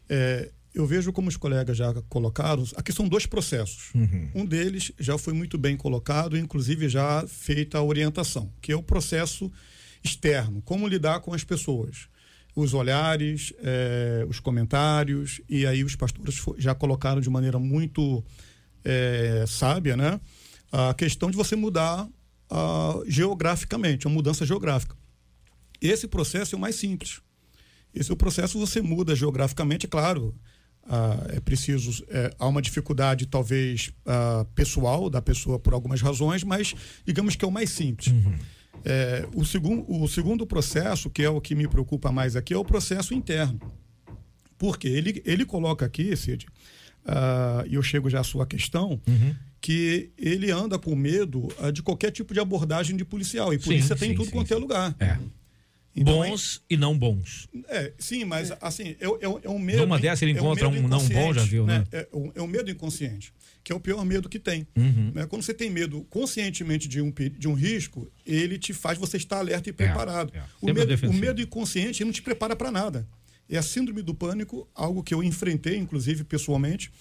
É, eu vejo como os colegas já colocaram, aqui são dois processos. Uhum. Um deles já foi muito bem colocado, inclusive já feita a orientação, que é o processo externo, como lidar com as pessoas. Os olhares, é, os comentários, e aí os pastores já colocaram de maneira muito é, sábia, né? A questão de você mudar uh, geograficamente, a mudança geográfica. Esse processo é o mais simples. Esse é o processo você muda geograficamente, é claro. Uh, é preciso é, há uma dificuldade talvez uh, pessoal da pessoa por algumas razões, mas digamos que é o mais simples. Uhum. É, o, segundo, o segundo processo, que é o que me preocupa mais aqui, é o processo interno. Porque ele, ele coloca aqui, Cid, e eu chego já à sua questão, Uhum. Que ele anda com medo ah, de qualquer tipo de abordagem de policial. E polícia Sim, tem sim, em tudo sim, quanto sim. é lugar. É. Então, bons e não bons. É, sim, mas assim, é, é, é um medo. Numa dessa ele é encontra medo um não bom, já viu, né? É, um- é um medo inconsciente, que é o pior medo que tem. Uhum. né? Quando você tem medo conscientemente de um, de um risco, ele te faz você estar alerta e preparado. é. O, medo, o medo inconsciente ele não te prepara para nada. É a síndrome do pânico, algo que eu enfrentei, inclusive, pessoalmente.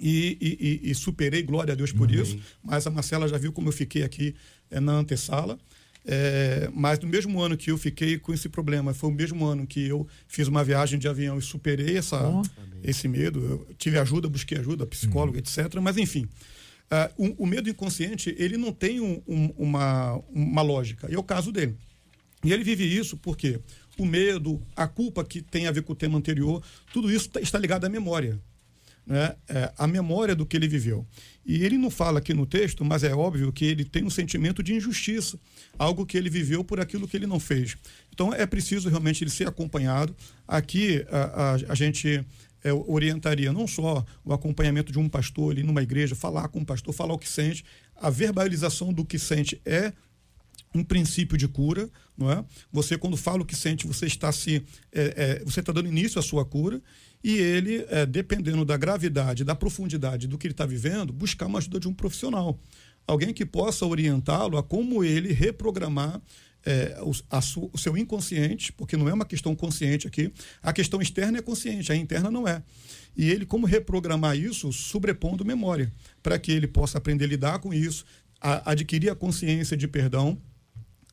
E, e- e- superei, glória a Deus por isso. Mas a Marcela já viu como eu fiquei aqui eh, na antessala. É, mas no mesmo ano que eu fiquei com esse problema, foi o mesmo ano que eu fiz uma viagem de avião e superei essa, Ó. esse medo. Eu tive ajuda, busquei ajuda, psicólogo, etc. Mas enfim, ah, o, o medo inconsciente ele não tem um- um- uma, uma lógica. E é o caso dele. E ele vive isso porque o medo, a culpa que tem a ver com o tema anterior, tudo isso tá- está ligado à memória. Né? É, a memória do que ele viveu. E ele não fala aqui no texto, mas é óbvio que ele tem um sentimento de injustiça, algo que ele viveu por aquilo que ele não fez. Então é preciso realmente ele ser acompanhado. Aqui a, a, a gente é, orientaria não só o acompanhamento de um pastor ali numa igreja, falar com o pastor, falar o que sente. A verbalização do que sente é um princípio de cura, não é? Você quando fala o que sente, você está se, é, é, você está dando início à sua cura e ele, é, dependendo da gravidade, da profundidade do que ele está vivendo, buscar uma ajuda de um profissional, alguém que possa orientá-lo a como ele reprogramar é, o, su- o seu inconsciente, porque não é uma questão consciente aqui, a questão externa é consciente, a interna não é. E ele como reprogramar isso sobrepondo memória, para que ele possa aprender a lidar com isso, a- adquirir a consciência de perdão,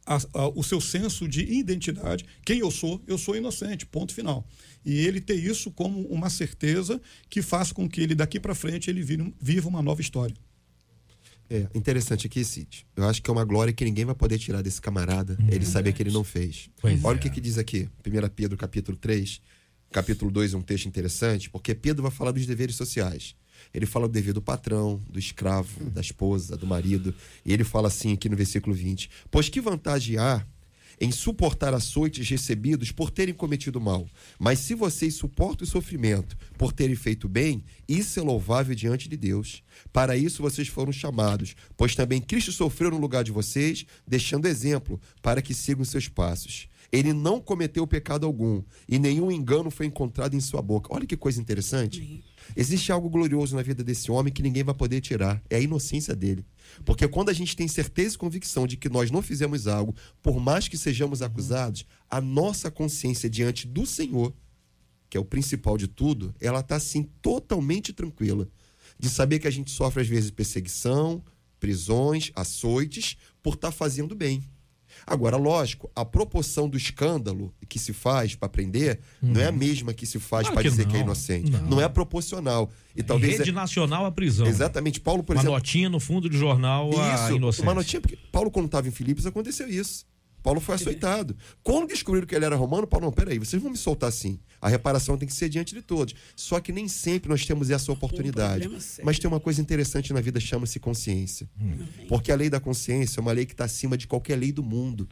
a- a- o seu senso de identidade. Quem eu sou? Eu sou inocente, ponto final. E ele ter isso como uma certeza que faz com que ele daqui para frente ele vire viva uma nova história. É, interessante aqui, Cid. Eu acho que é uma glória que ninguém vai poder tirar desse camarada. ele saber que ele não fez. Pois Olha é. o que, que diz aqui. 1 Pedro, capítulo 3. Capítulo 2 é um texto interessante, porque Pedro vai falar dos deveres sociais. Ele fala do dever do patrão, do escravo, da esposa, do marido. E ele fala assim aqui no versículo 20: Pois que vantagem há em suportar açoites recebidos por terem cometido mal. Mas se vocês suportam o sofrimento por terem feito bem, isso é louvável diante de Deus. Para isso vocês foram chamados, pois também Cristo sofreu no lugar de vocês, deixando exemplo para que sigam seus passos. Ele não cometeu pecado algum e nenhum engano foi encontrado em sua boca. Olha que coisa interessante. Existe algo glorioso na vida desse homem que ninguém vai poder tirar. É a inocência dele. Porque quando a gente tem certeza e convicção de que nós não fizemos algo, por mais que sejamos acusados, a nossa consciência diante do Senhor, que é o principal de tudo, ela está assim totalmente tranquila. De saber que a gente sofre às vezes perseguição, prisões, açoites, por estar fazendo bem. Agora, lógico, a proporção do escândalo que se faz para prender não é a mesma que se faz Claro para dizer que é não. inocente. Não. Não. é proporcional. E talvez Rede é- nacional à prisão. Exatamente. Paulo, por Uma exemplo. notinha no fundo do jornal a Isso, inocência. uma notinha, porque Paulo, quando estava em Filipos, aconteceu isso. Paulo foi açoitado. Quando descobriram que ele era romano, Paulo, não, peraí, vocês vão me soltar assim. A reparação tem que ser diante de todos. Só que nem sempre nós temos essa oportunidade. sério. Mas tem uma coisa interessante na vida, chama-se consciência. Porque a lei da consciência é uma lei que está acima de qualquer lei do mundo.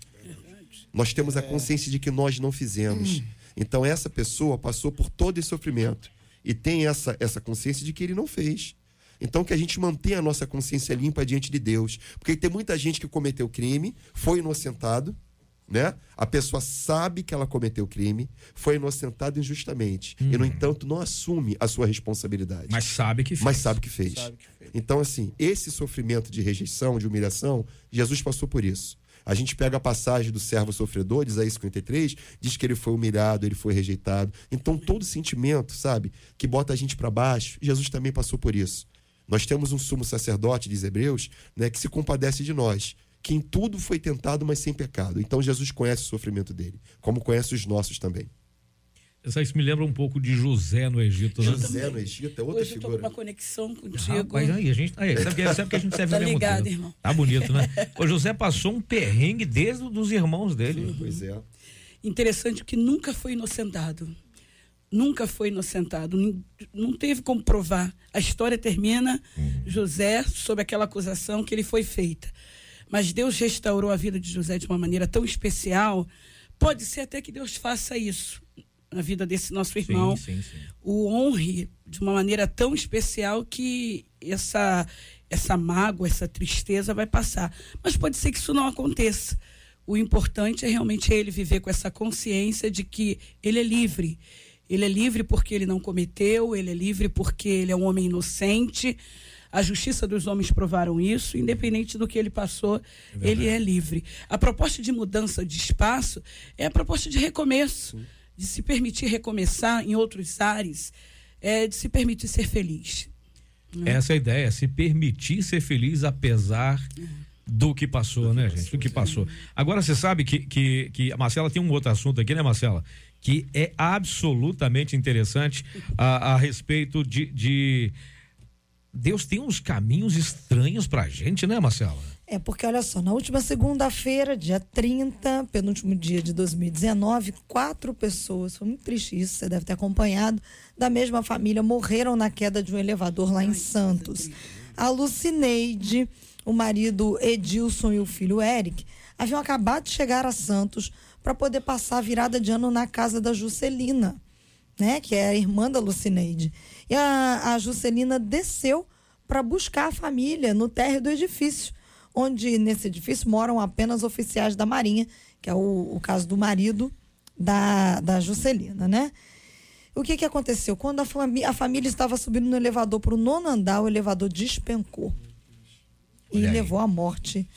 Nós temos a consciência de que nós não fizemos. Então essa pessoa passou por todo esse sofrimento e tem essa, essa consciência de que ele não fez. Então que a gente mantenha a nossa consciência limpa diante de Deus, porque tem muita gente que cometeu crime, foi inocentado, né? A pessoa sabe que ela cometeu crime, foi inocentado injustamente e no entanto não assume a sua responsabilidade Mas sabe que fez. mas sabe que fez. Então, assim, esse sofrimento de rejeição, de humilhação, Jesus passou por isso. A gente pega a passagem do servo sofredor, Isaías 53, diz que ele foi humilhado, ele foi rejeitado. Então, todo sentimento, sabe, que bota a gente para baixo, Jesus também passou por isso. Nós temos um sumo sacerdote, diz Hebreus, né, que se compadece de nós, que em tudo foi tentado, mas sem pecado. Então, Jesus conhece o sofrimento dele, como conhece os nossos também. Isso me lembra um pouco de José no Egito, né? José no Egito é outra Hoje eu tô com figura. uma conexão contigo. Rapaz, aí, a gente, aí, sabe, que, sabe que a gente serve Tá ligado, tempo. irmão. Tá bonito, né? O José passou um perrengue desde os irmãos dele. Pois é. Interessante que nunca foi inocentado. Nunca foi inocentado. Não teve como provar. A história termina José sob aquela acusação que ele foi feita. Mas Deus restaurou a vida de José de uma maneira tão especial. Pode ser até que Deus faça isso na vida desse nosso irmão. Sim, sim, sim. o honre de uma maneira tão especial que essa essa mágoa, essa tristeza vai passar. Mas pode ser que isso não aconteça. O importante é realmente ele viver com essa consciência de que ele é livre. Ele é livre porque ele não cometeu, ele é livre porque ele é um homem inocente. A justiça dos homens provaram isso, independente do que ele passou, ele é livre. A proposta de mudança de espaço é a proposta de recomeço, de se permitir recomeçar em outros ares, é, de se permitir ser feliz. Essa é a ideia, se permitir ser feliz apesar do que passou, né, gente? Do que passou. Agora, você sabe que, que, que a Marcela tem um outro assunto aqui, né, Marcela? Que é absolutamente interessante a, a respeito de, de. Deus tem uns caminhos estranhos pra gente, né, Marcela? É porque, olha só, na última segunda-feira, dia 30, penúltimo dia de 2019, quatro pessoas, foi muito triste isso, você deve ter acompanhado, da mesma família morreram na queda de um elevador lá em Santos. A Lucineide, o marido Edilson e o filho Eric haviam acabado de chegar a Santos para poder passar a virada de ano na casa da Juscelina, né, que é a irmã da Lucineide. E a, a Juscelina desceu para buscar a família no térreo do edifício, onde nesse edifício moram apenas oficiais da Marinha, que é o, o caso do marido da, da Juscelina, né? O que, que aconteceu? Quando a, fami a família estava subindo no elevador para o nono andar, o elevador despencou e levou à morte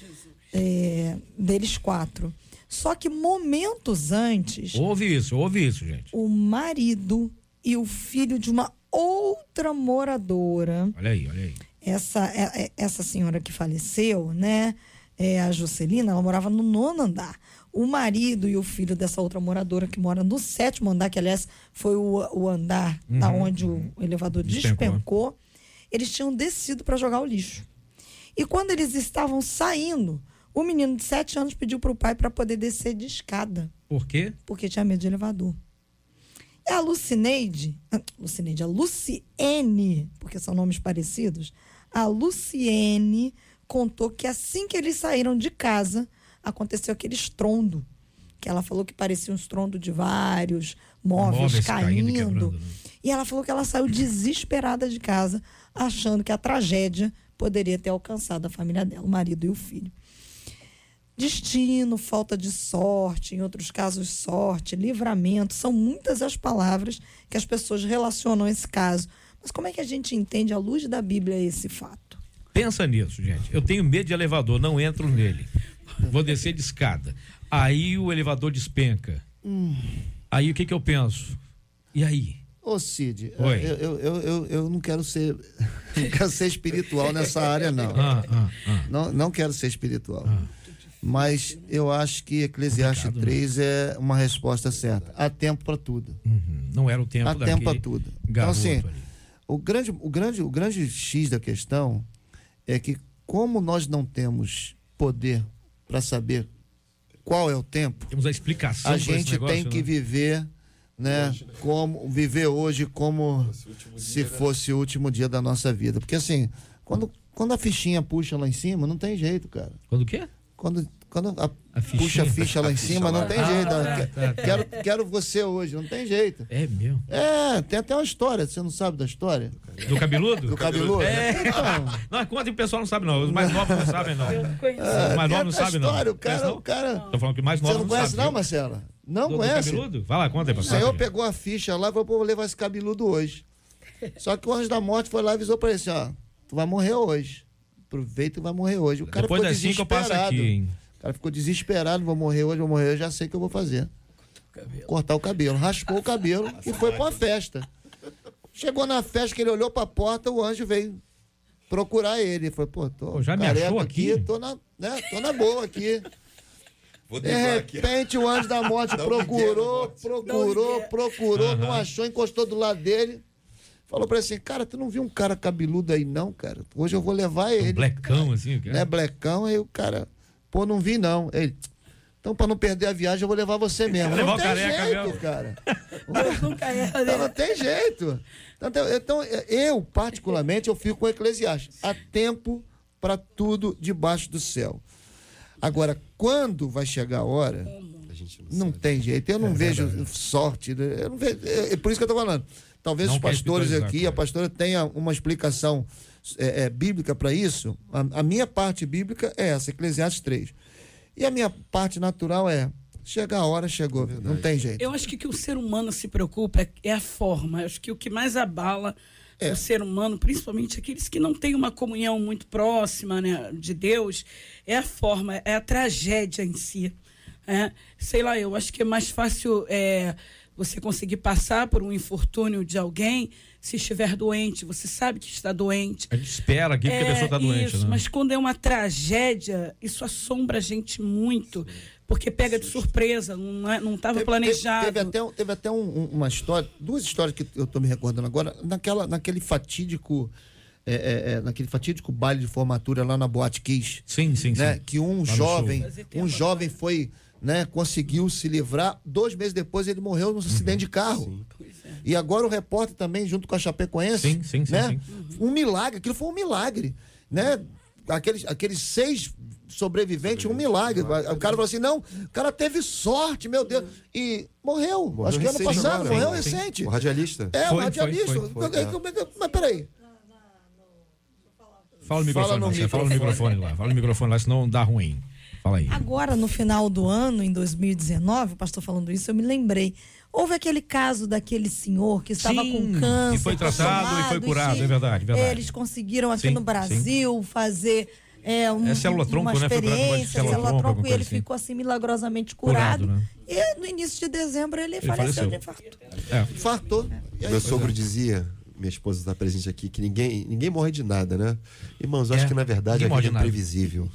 é, deles quatro. Só que momentos antes, Ouve isso, ouve isso, gente. o marido e o filho de uma outra moradora Olha aí, olha aí. essa, é- é- essa senhora que faleceu, né? É, a Juscelina, ela morava no nono andar. O marido e o filho dessa outra moradora que mora no sétimo andar, que aliás foi o, o andar da onde o elevador Despencou. despencou, eles tinham descido para jogar o lixo. E quando eles estavam saindo, o menino de sete anos pediu para o pai para poder descer de escada Por quê? porque tinha medo de elevador. E a Lucineide, ah, Lucineide, a Luciene, porque são nomes parecidos, a Luciene contou que assim que eles saíram de casa, aconteceu aquele estrondo, que ela falou que parecia um estrondo de vários móveis, Móveis caindo caindo. quebrando, né? E ela falou que ela saiu desesperada de casa, achando que a tragédia poderia ter alcançado a família dela, o marido e o filho. Destino, falta de sorte, em outros casos, sorte, livramento, são muitas as palavras que as pessoas relacionam a esse caso. Mas como é que a gente entende, à luz da Bíblia, esse fato? Pensa nisso, gente. Eu tenho medo de elevador, não entro nele. Vou descer de escada. Aí o elevador despenca. Aí o que que eu penso? E aí? Ô Cid, Oi. eu, eu, eu, eu, eu não quero ser [LAUGHS] não quero ser espiritual nessa área, não. Ah, ah, ah. Não, não quero ser espiritual. Mas eu acho que Eclesiastes Complicado, né? 3 é uma resposta certa. Há tempo para tudo. Uhum. Não era o tempo Há daquele tempo para tudo. Então, assim, ali. o grande, o, grande, o grande X da questão é que, como nós não temos poder para saber qual é o tempo, Temos a explicação a gente negócio, tem que né? viver, né, como viver hoje como se fosse o último dia da nossa vida. Porque assim, quando, quando a fichinha puxa lá em cima, não tem jeito, cara. Quando o quê? Quando, quando a, A fichinha. puxa a ficha lá em cima, não tem Ah, jeito. tá, Que- tá, tá. Quero, quero você hoje, não tem jeito. É meu. É, tem até uma história, você não sabe da história? Do cabeludo? Do cabeludo? É. Então, [LAUGHS] Não, conta que o pessoal não sabe, não. Os mais novos não sabem, não. Eu conheci. Os mais novos não sabem, não. história, o Conhece, cara, não? o cara. Tô falando que mais Você novos não conhece, sabem, não, viu? Marcela? Não Do- do conhece? cabeludo? Vai lá, conta aí, O pastor. senhor pegou a ficha lá e falou, pô, vou levar esse cabeludo hoje. Só que o anjo da morte foi lá e avisou pra ele assim, ó, tu vai morrer hoje. Aproveita e vai morrer hoje. O cara Depois ficou das cinco eu passo desesperado. aqui, hein? O cara ficou desesperado, vou morrer hoje, vou morrer, eu já sei o que eu vou fazer. Cortar o cabelo. Raspou o cabelo e foi pra uma festa. Chegou na festa, que ele olhou pra porta, o anjo veio procurar ele. Ele falou, pô, tô Pô, já me achou aqui? tô na, né, tô na boa aqui. Vou De driblar aqui. repente o anjo da morte [LAUGHS] um procurou, procurou, procurou, não achou, encostou do lado dele. Falou pra ele assim, cara, tu não viu um cara cabeludo aí não, cara? Hoje eu vou levar Um ele. blecão, assim. cara. Né, blecão, aí o cara, pô, não vi não. Ele, então pra não perder a viagem eu vou levar você mesmo. Levar não tem careca jeito, mesmo. cara. Nunca é. Então, não tem jeito. Então, então, eu, particularmente, eu fico com o Eclesiastes. Há tempo para tudo debaixo do céu. Agora, quando vai chegar a hora, A gente não, não tem jeito. Eu não vejo sorte. né? Eu não vejo, é, é por isso que eu estou falando. Talvez Não os pastores aqui, a pastora tenha uma explicação é, é, bíblica para isso. A, a minha parte bíblica é essa, Eclesiastes 3. E a minha parte natural é: chegar a hora, chegou. não tem jeito. Eu acho que o que o ser humano se preocupa é- é a forma. Eu acho que o que mais abala É. o ser humano, principalmente aqueles que não têm uma comunhão muito próxima né, de Deus, é a forma, é a tragédia em si. É, sei lá, eu acho que é mais fácil é, você conseguir passar por um infortúnio de alguém se estiver doente. Você sabe que está doente. A gente espera aqui porque a pessoa tá doente, É, isso, né? mas quando é uma tragédia, isso assombra a gente muito, porque pega de surpresa, não é- não estava Teve- planejado. Teve, teve até, teve até um- um- uma história, duas histórias que eu tô me recordando agora, naquela, naquele fatídico. é, é, é, naquele fatídico baile de formatura lá na Boate Kiss. Sim, sim, sim. né? Que um jovem, um jovem foi, né, conseguiu se livrar. Dois meses depois ele morreu num acidente de carro. E agora o repórter também, junto com a Chapecoense, Sim, sim, sim, né? sim. Um milagre, aquilo foi um milagre, né? Aqueles, aqueles seis sobreviventes, um milagre. O cara falou assim: não, o cara teve sorte, meu Deus. E morreu. Morreu Acho que ano passado, agora, morreu sim. recente. O radialista. É, Foi, o radialista. foi, foi, foi, é. É Mas peraí. Fala no microfone, Fala no microfone lá. Fala no microfone lá, senão dá ruim. Fala aí. Agora, no final do ano, em 2019, o pastor falando isso, eu me lembrei. Houve aquele caso daquele senhor que estava Sim, com câncer. que foi tratado e foi tomado, e é verdade, verdade. Eles conseguiram aqui Sim, no Brasil fazer é, um, É célula-tronco, uma né? Experiência, célula-tronco, célula-tronco, alguma e ele assim. ficou assim milagrosamente curado. Curado, né? E no início de dezembro ele, faleceu faleceu. de infarto. É. Infartou. E aí, Meu sogro dizia, minha esposa está presente aqui, que ninguém, ninguém morre de nada, né? Irmãos, eu acho É, que na verdade ninguém a vida é imprevisível.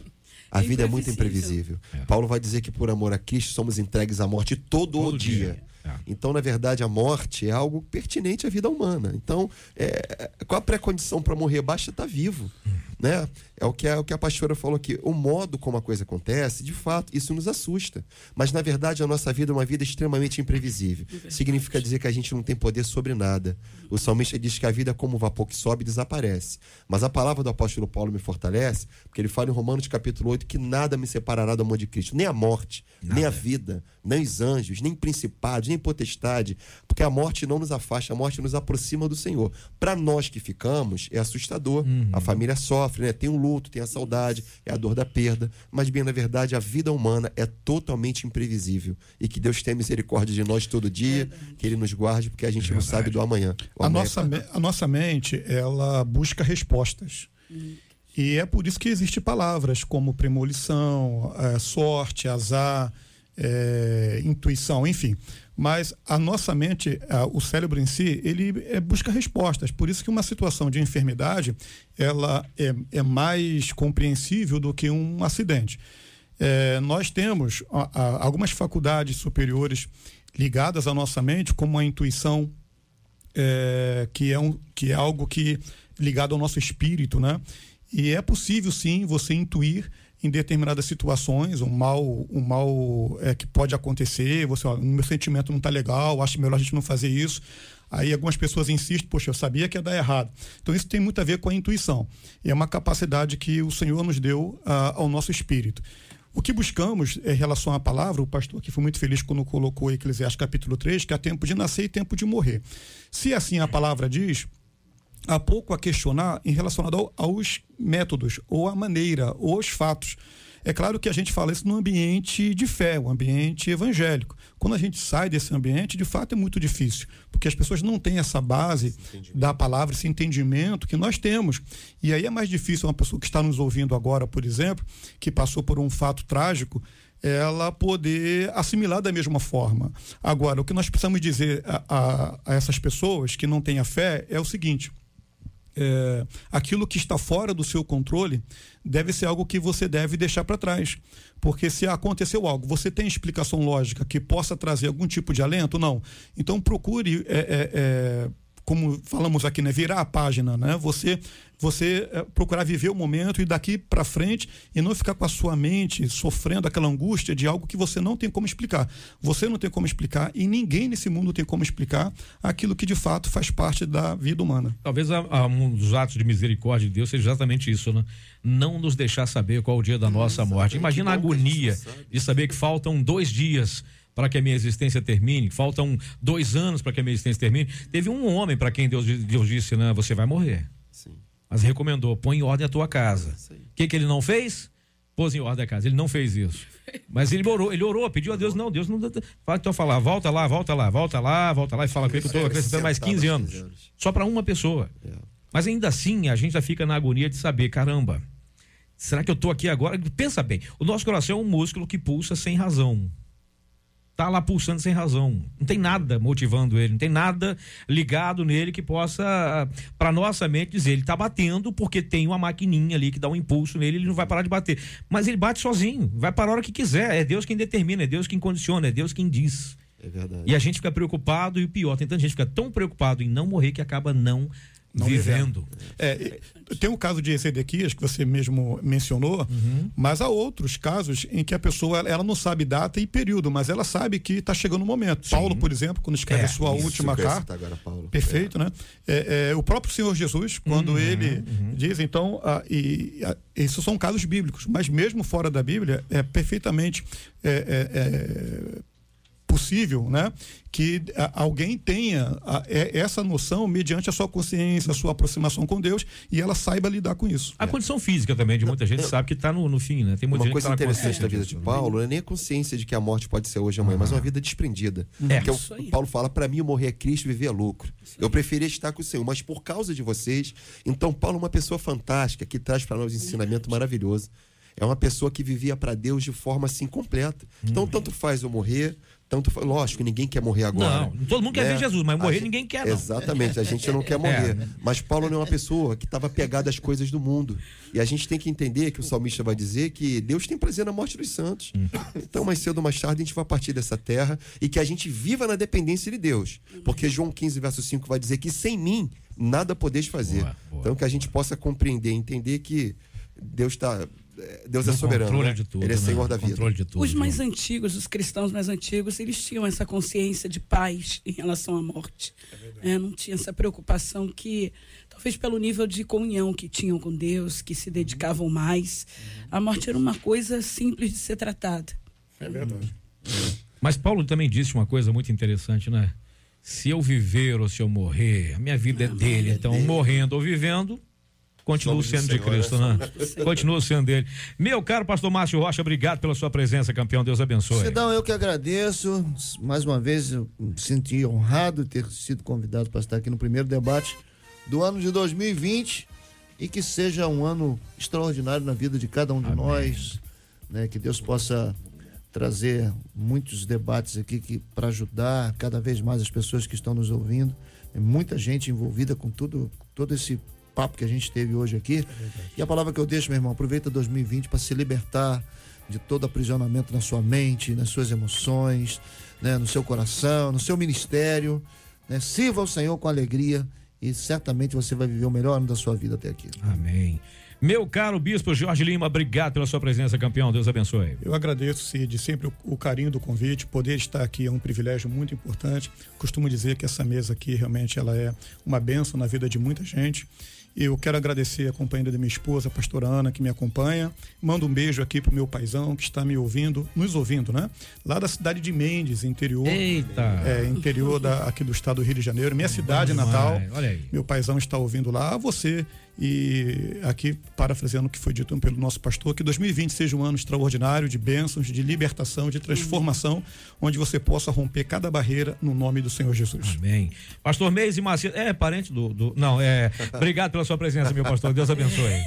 A É vida é muito imprevisível. imprevisível. Paulo vai dizer que por amor a Cristo somos entregues à morte todo, Todo o dia. dia. É. Então, na verdade, a morte é algo pertinente à vida humana. Então, é, qual a pré-condição para morrer? Basta estar vivo. Né? É o, que a, é o que a pastora falou aqui. O modo como a coisa acontece, de fato, isso nos assusta. Mas, na verdade, a nossa vida é uma vida extremamente imprevisível. Significa dizer que a gente não tem poder sobre nada. O salmista diz que a vida é como o vapor que sobe e desaparece. Mas a palavra do apóstolo Paulo me fortalece, porque ele fala em Romanos capítulo 8 que nada me separará do amor de Cristo. Nem a morte, nem a vida, nem os anjos, nem principados, nem potestade. Porque a morte não nos afasta, a morte nos aproxima do Senhor. Para nós que ficamos, é assustador. A família sofre, né? tem o luto, tem a saudade, é a dor da perda. Mas, bem, na verdade, a vida humana é totalmente imprevisível. E que Deus tenha misericórdia de nós todo dia, que Ele nos guarde, porque a gente não sabe do amanhã. O A amanhã nossa, me- a nossa mente, ela busca respostas. E é por isso que existem palavras como premonição, eh, sorte, azar, eh, intuição, enfim. Mas a nossa mente, o cérebro em si, ele eh, busca respostas. Por isso que uma situação de enfermidade, ela é, é mais compreensível do que um acidente. Eh, nós temos algumas faculdades superiores ligadas à nossa mente, como a intuição, é, que, é um, que é algo que ligado ao nosso espírito, né? E é possível sim você intuir em determinadas situações, um mal, um mal é, que pode acontecer, você, ó, meu sentimento não está legal, acho melhor a gente não fazer isso. Aí algumas pessoas insistem, poxa, eu sabia que ia dar errado. Então isso tem muito a ver com a intuição. E é uma capacidade que o Senhor nos deu uh, ao nosso espírito. O que buscamos em relação à palavra, o pastor aqui foi muito feliz quando colocou Eclesiastes capítulo 3, que há tempo de nascer e tempo de morrer. Se assim a palavra diz, há pouco a questionar em relação aos métodos, ou a maneira, ou aos fatos. É claro que a gente fala isso no ambiente de fé, um ambiente evangélico. Quando a gente sai desse ambiente, de fato é muito difícil, porque as pessoas não têm essa base da palavra, esse entendimento que nós temos. E aí é mais difícil uma pessoa que está nos ouvindo agora, por exemplo, que passou por um fato trágico, ela poder assimilar da mesma forma. Agora, o que nós precisamos dizer a, a, a essas pessoas que não têm a fé é o seguinte: é, aquilo que está fora do seu controle deve ser algo que você deve deixar para trás. Porque se aconteceu algo, você tem explicação lógica que possa trazer algum tipo de alento? Não. Então procure. É, é, é como falamos aqui, né, virar a página, né? Você você é, procurar viver o momento e daqui para frente e não ficar com a sua mente sofrendo aquela angústia de algo que você não tem como explicar. Você não tem como explicar e ninguém nesse mundo tem como explicar aquilo que de fato faz parte da vida humana. Talvez a, a, um dos atos de misericórdia de Deus seja exatamente isso, né? Não nos deixar saber qual o dia da nossa morte. Imagina a agonia de saber que faltam dois dias para que a minha existência termine, faltam dois anos para que a minha existência termine. Teve um homem para quem Deus, Deus disse, né, você vai morrer. Sim. Mas recomendou, põe em ordem a tua casa. O que, que ele não fez? Pôs em ordem a casa. Ele não fez isso. Mas ele orou, ele orou, pediu a Deus, não, Deus não. Então fala, volta lá, volta lá, volta lá, volta lá e fala com ele que eu estou acrescentando mais 15 anos. Só para uma pessoa. É. Mas ainda assim, a gente já fica na agonia de saber, caramba, será que eu estou aqui agora? Pensa bem, o nosso coração é um músculo que pulsa sem razão tá lá pulsando sem razão. Não tem nada motivando ele, não tem nada ligado nele que possa, para nossa mente, dizer ele tá batendo porque tem uma maquininha ali que dá um impulso nele, ele não vai parar de bater. Mas ele bate sozinho, vai para a hora que quiser. É Deus quem determina, é Deus quem condiciona, é Deus quem diz. É verdade. E a gente fica preocupado e o pior, tem tanta gente que fica tão preocupado em não morrer que acaba não não vivendo. É, tem o caso de Ezequias, que você mesmo mencionou, uhum. mas há outros casos em que a pessoa ela não sabe data e período, mas ela sabe que está chegando o momento. Sim. Paulo, por exemplo, quando escreve é, a sua última carta. Agora, perfeito, é. né? É, é, o próprio Senhor Jesus, quando uhum, ele uhum. diz, então, ah, e, ah, esses são casos bíblicos, mas mesmo fora da Bíblia, é perfeitamente é, é, possível, né? Que alguém tenha a, é, essa noção mediante a sua consciência, a sua aproximação com Deus e ela saiba lidar com isso. A é. condição física também de muita gente sabe que está no, no, fim, né? Tem muita uma coisa tá interessante da vida de Paulo não é nem a consciência de que a morte pode ser hoje ou amanhã, mas uma vida desprendida. É. Que o Paulo fala, para mim, morrer é Cristo, viver é lucro. Eu preferia estar com o Senhor, mas por causa de vocês. Então, Paulo é uma pessoa fantástica que traz para nós um ensinamento maravilhoso. É uma pessoa que vivia para Deus de forma assim completa. Então, uhum. tanto faz eu morrer, tanto lógico, ninguém quer morrer agora. Não, todo mundo quer né? ver Jesus, mas morrer gente, ninguém quer. Não. Exatamente, a gente não [LAUGHS] quer morrer. É. Mas Paulo não é uma pessoa que estava pegada às coisas do mundo. E a gente tem que entender que o salmista vai dizer que Deus tem prazer na morte dos santos. Hum. Então, mais cedo ou mais tarde, a gente vai partir dessa terra e que a gente viva na dependência de Deus. Porque João 15, verso 5 vai dizer que sem mim nada podeis fazer. Boa, boa, então, que a gente boa. possa compreender, entender que Deus está Deus é soberano. Né? Tudo, ele é Senhor né? da vida. Tudo, os mais antigos, os cristãos mais antigos, eles tinham essa consciência de paz em relação à morte. É, não tinha essa preocupação que, talvez pelo nível de comunhão que tinham com Deus, que se dedicavam mais, a morte era uma coisa simples de ser tratada. É verdade. Mas Paulo também disse uma coisa muito interessante, né? Se eu viver ou se eu morrer, a minha vida é dele. É então, dele. morrendo ou vivendo, Continua sendo de Cristo, né? Continua sendo dele. Meu caro pastor Márcio Rocha, obrigado pela sua presença, campeão. Deus abençoe. Cidão, eu que agradeço. Mais uma vez, eu me senti honrado de ter sido convidado para estar aqui no primeiro debate do ano de 2020 e que seja um ano extraordinário na vida de cada um de Amém. nós, né? Que Deus possa trazer muitos debates aqui que para ajudar cada vez mais as pessoas que estão nos ouvindo. Tem muita gente envolvida com tudo, todo esse papo que a gente teve hoje aqui. É e a palavra que eu deixo, meu irmão, aproveita 2020 para se libertar de todo aprisionamento na sua mente, nas suas emoções, né, no seu coração, no seu ministério. Né? Sirva ao Senhor com alegria e certamente você vai viver o melhor ano da sua vida até aqui. Amém. Meu caro bispo Jorge Lima, obrigado pela sua presença, campeão. Deus abençoe. Eu agradeço, Cid, sempre o, o carinho do convite. Poder estar aqui é um privilégio muito importante. Costumo dizer que essa mesa aqui realmente ela é uma benção na vida de muita gente. Eu quero agradecer a companhia da minha esposa, a pastora Ana, que me acompanha. Mando um beijo aqui pro meu paizão, que está me ouvindo, nos ouvindo, né? Lá da cidade de Mendes, interior. Eita! É, interior da, aqui do estado do Rio de Janeiro, minha cidade natal. Olha aí. Meu paizão está ouvindo lá. Você e aqui, parafraseando o que foi dito pelo nosso pastor, que 2020 seja um ano extraordinário de bênçãos, de libertação, de transformação, onde você possa romper cada barreira no nome do Senhor Jesus. Amém. Pastor Meise Macedo, é parente do, do. Não, é. Obrigado pela sua presença, meu pastor. Deus abençoe.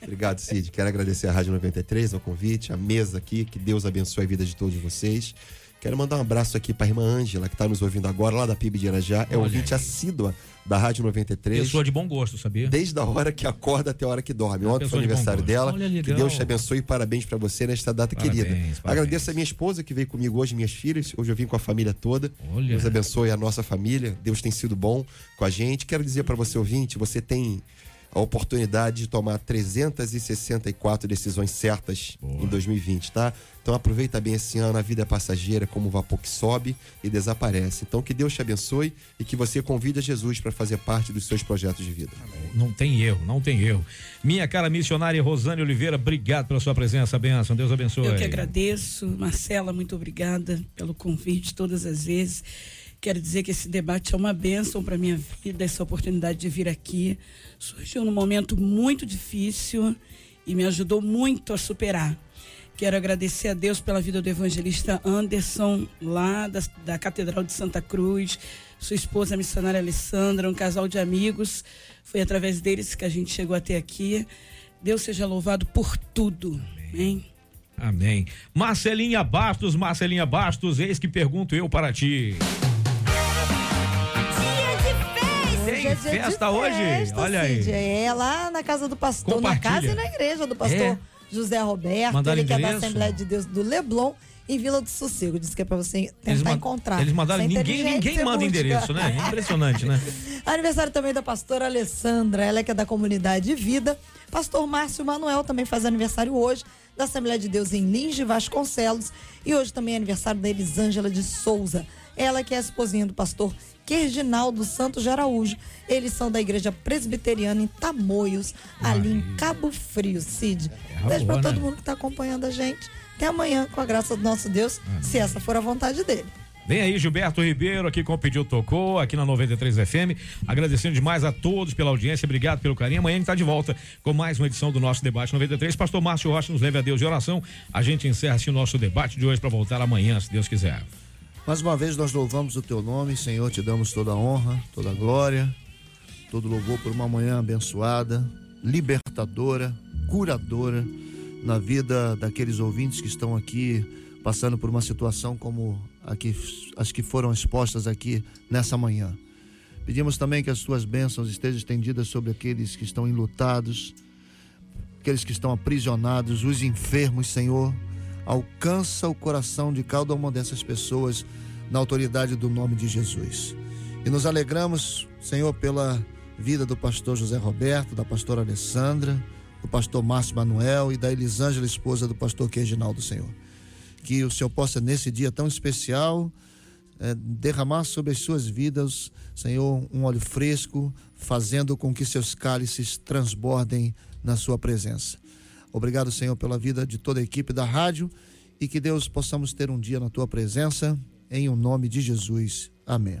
Obrigado, Cid. Quero agradecer a Rádio 93, ao convite, a mesa aqui. Que Deus abençoe a vida de todos vocês. Quero mandar um abraço aqui para a irmã Ângela, que está nos ouvindo agora, lá da PIB de Irajá. É Olha ouvinte aí. assídua da Rádio 93. Pessoa de bom gosto, sabia? Desde a hora que acorda até a hora que dorme. Ontem foi de aniversário gosto. dela. Olha, que. Deus te abençoe e parabéns para você nesta data Parabéns, querida. parabéns. Agradeço a minha esposa que veio comigo hoje, minhas filhas. Hoje eu vim com a família toda. Olha. Deus abençoe a nossa família. Deus tem sido bom com a gente. Quero dizer para você, ouvinte, você tem a oportunidade de tomar 364 decisões certas em 2020, tá? Então aproveita bem esse ano, a vida é passageira, como o vapor que sobe e desaparece. Então que Deus te abençoe e que você convide a Jesus para fazer parte dos seus projetos de vida. Não tem erro, não tem erro. Minha cara missionária Rosane Oliveira, obrigado pela sua presença, benção. Deus abençoe. Eu que agradeço. Marcela, muito obrigada pelo convite todas as vezes. Quero dizer que esse debate é uma bênção para minha vida, essa oportunidade de vir aqui. Surgiu num momento muito difícil e me ajudou muito a superar. Quero agradecer a Deus pela vida do evangelista Anderson, lá da, da Catedral de Santa Cruz, sua esposa, a missionária Alessandra, um casal de amigos. Foi através deles que a gente chegou até aqui. Deus seja louvado por tudo. Amém. Amém. Marcelinha Bastos, Marcelinha Bastos, eis que pergunto eu para ti. Tem Hoje é festa hoje? festa, Olha aí. Cid. É lá na casa do pastor, na casa e na igreja do pastor É. José Roberto. Ele que é da? Assembleia de Deus do Leblon, em Vila do Sossego. Diz que é pra você tentar man- encontrar. Eles mandaram. Você é Ninguém, ninguém você manda endereço, né? É impressionante, né? [LAUGHS] Aniversário também da pastora Alessandra, ela que é da comunidade Vida. Pastor Márcio Manuel também faz aniversário hoje, da Assembleia de Deus em Lins de Vasconcelos. E hoje também é aniversário da Elisângela de Souza. Ela que é a esposinha do pastor Querginaldo Santos de Araújo. Eles são da igreja presbiteriana em Tamoios, ali em Cabo Frio, Cid. É Beijo pra todo né? mundo que tá acompanhando a gente. Até amanhã, com a graça do nosso Deus, se essa for a vontade dele. Vem aí Gilberto Ribeiro aqui com o Pediu Tocou, aqui na 93 FM. Agradecendo demais a todos pela audiência, obrigado pelo carinho. Amanhã a gente está de volta com mais uma edição do nosso debate 93. Pastor Márcio Rocha nos leve a Deus de oração. A gente encerra assim o nosso debate de hoje para voltar amanhã, se Deus quiser. Mais uma vez nós louvamos o teu nome, Senhor, te damos toda a honra, toda a glória, todo louvor por uma manhã abençoada, libertadora, curadora na vida daqueles ouvintes que estão aqui passando por uma situação como a que, as que foram expostas aqui nessa manhã. Pedimos também que as tuas bênçãos estejam estendidas sobre aqueles que estão enlutados, aqueles que estão aprisionados, os enfermos, Senhor. Alcança o coração de cada uma dessas pessoas na autoridade do nome de Jesus. E nos alegramos, Senhor, pela vida do pastor José Roberto, da pastora Alessandra, do pastor Márcio Manuel e da Elisângela, esposa do pastor Queginaldo, Senhor. Que o Senhor possa, nesse dia tão especial, eh, derramar sobre as suas vidas, Senhor, um óleo fresco, fazendo com que seus cálices transbordem na sua presença. Obrigado, Senhor, pela vida de toda a equipe da rádio e que Deus possamos ter um dia na tua presença, em o nome de Jesus. Amém.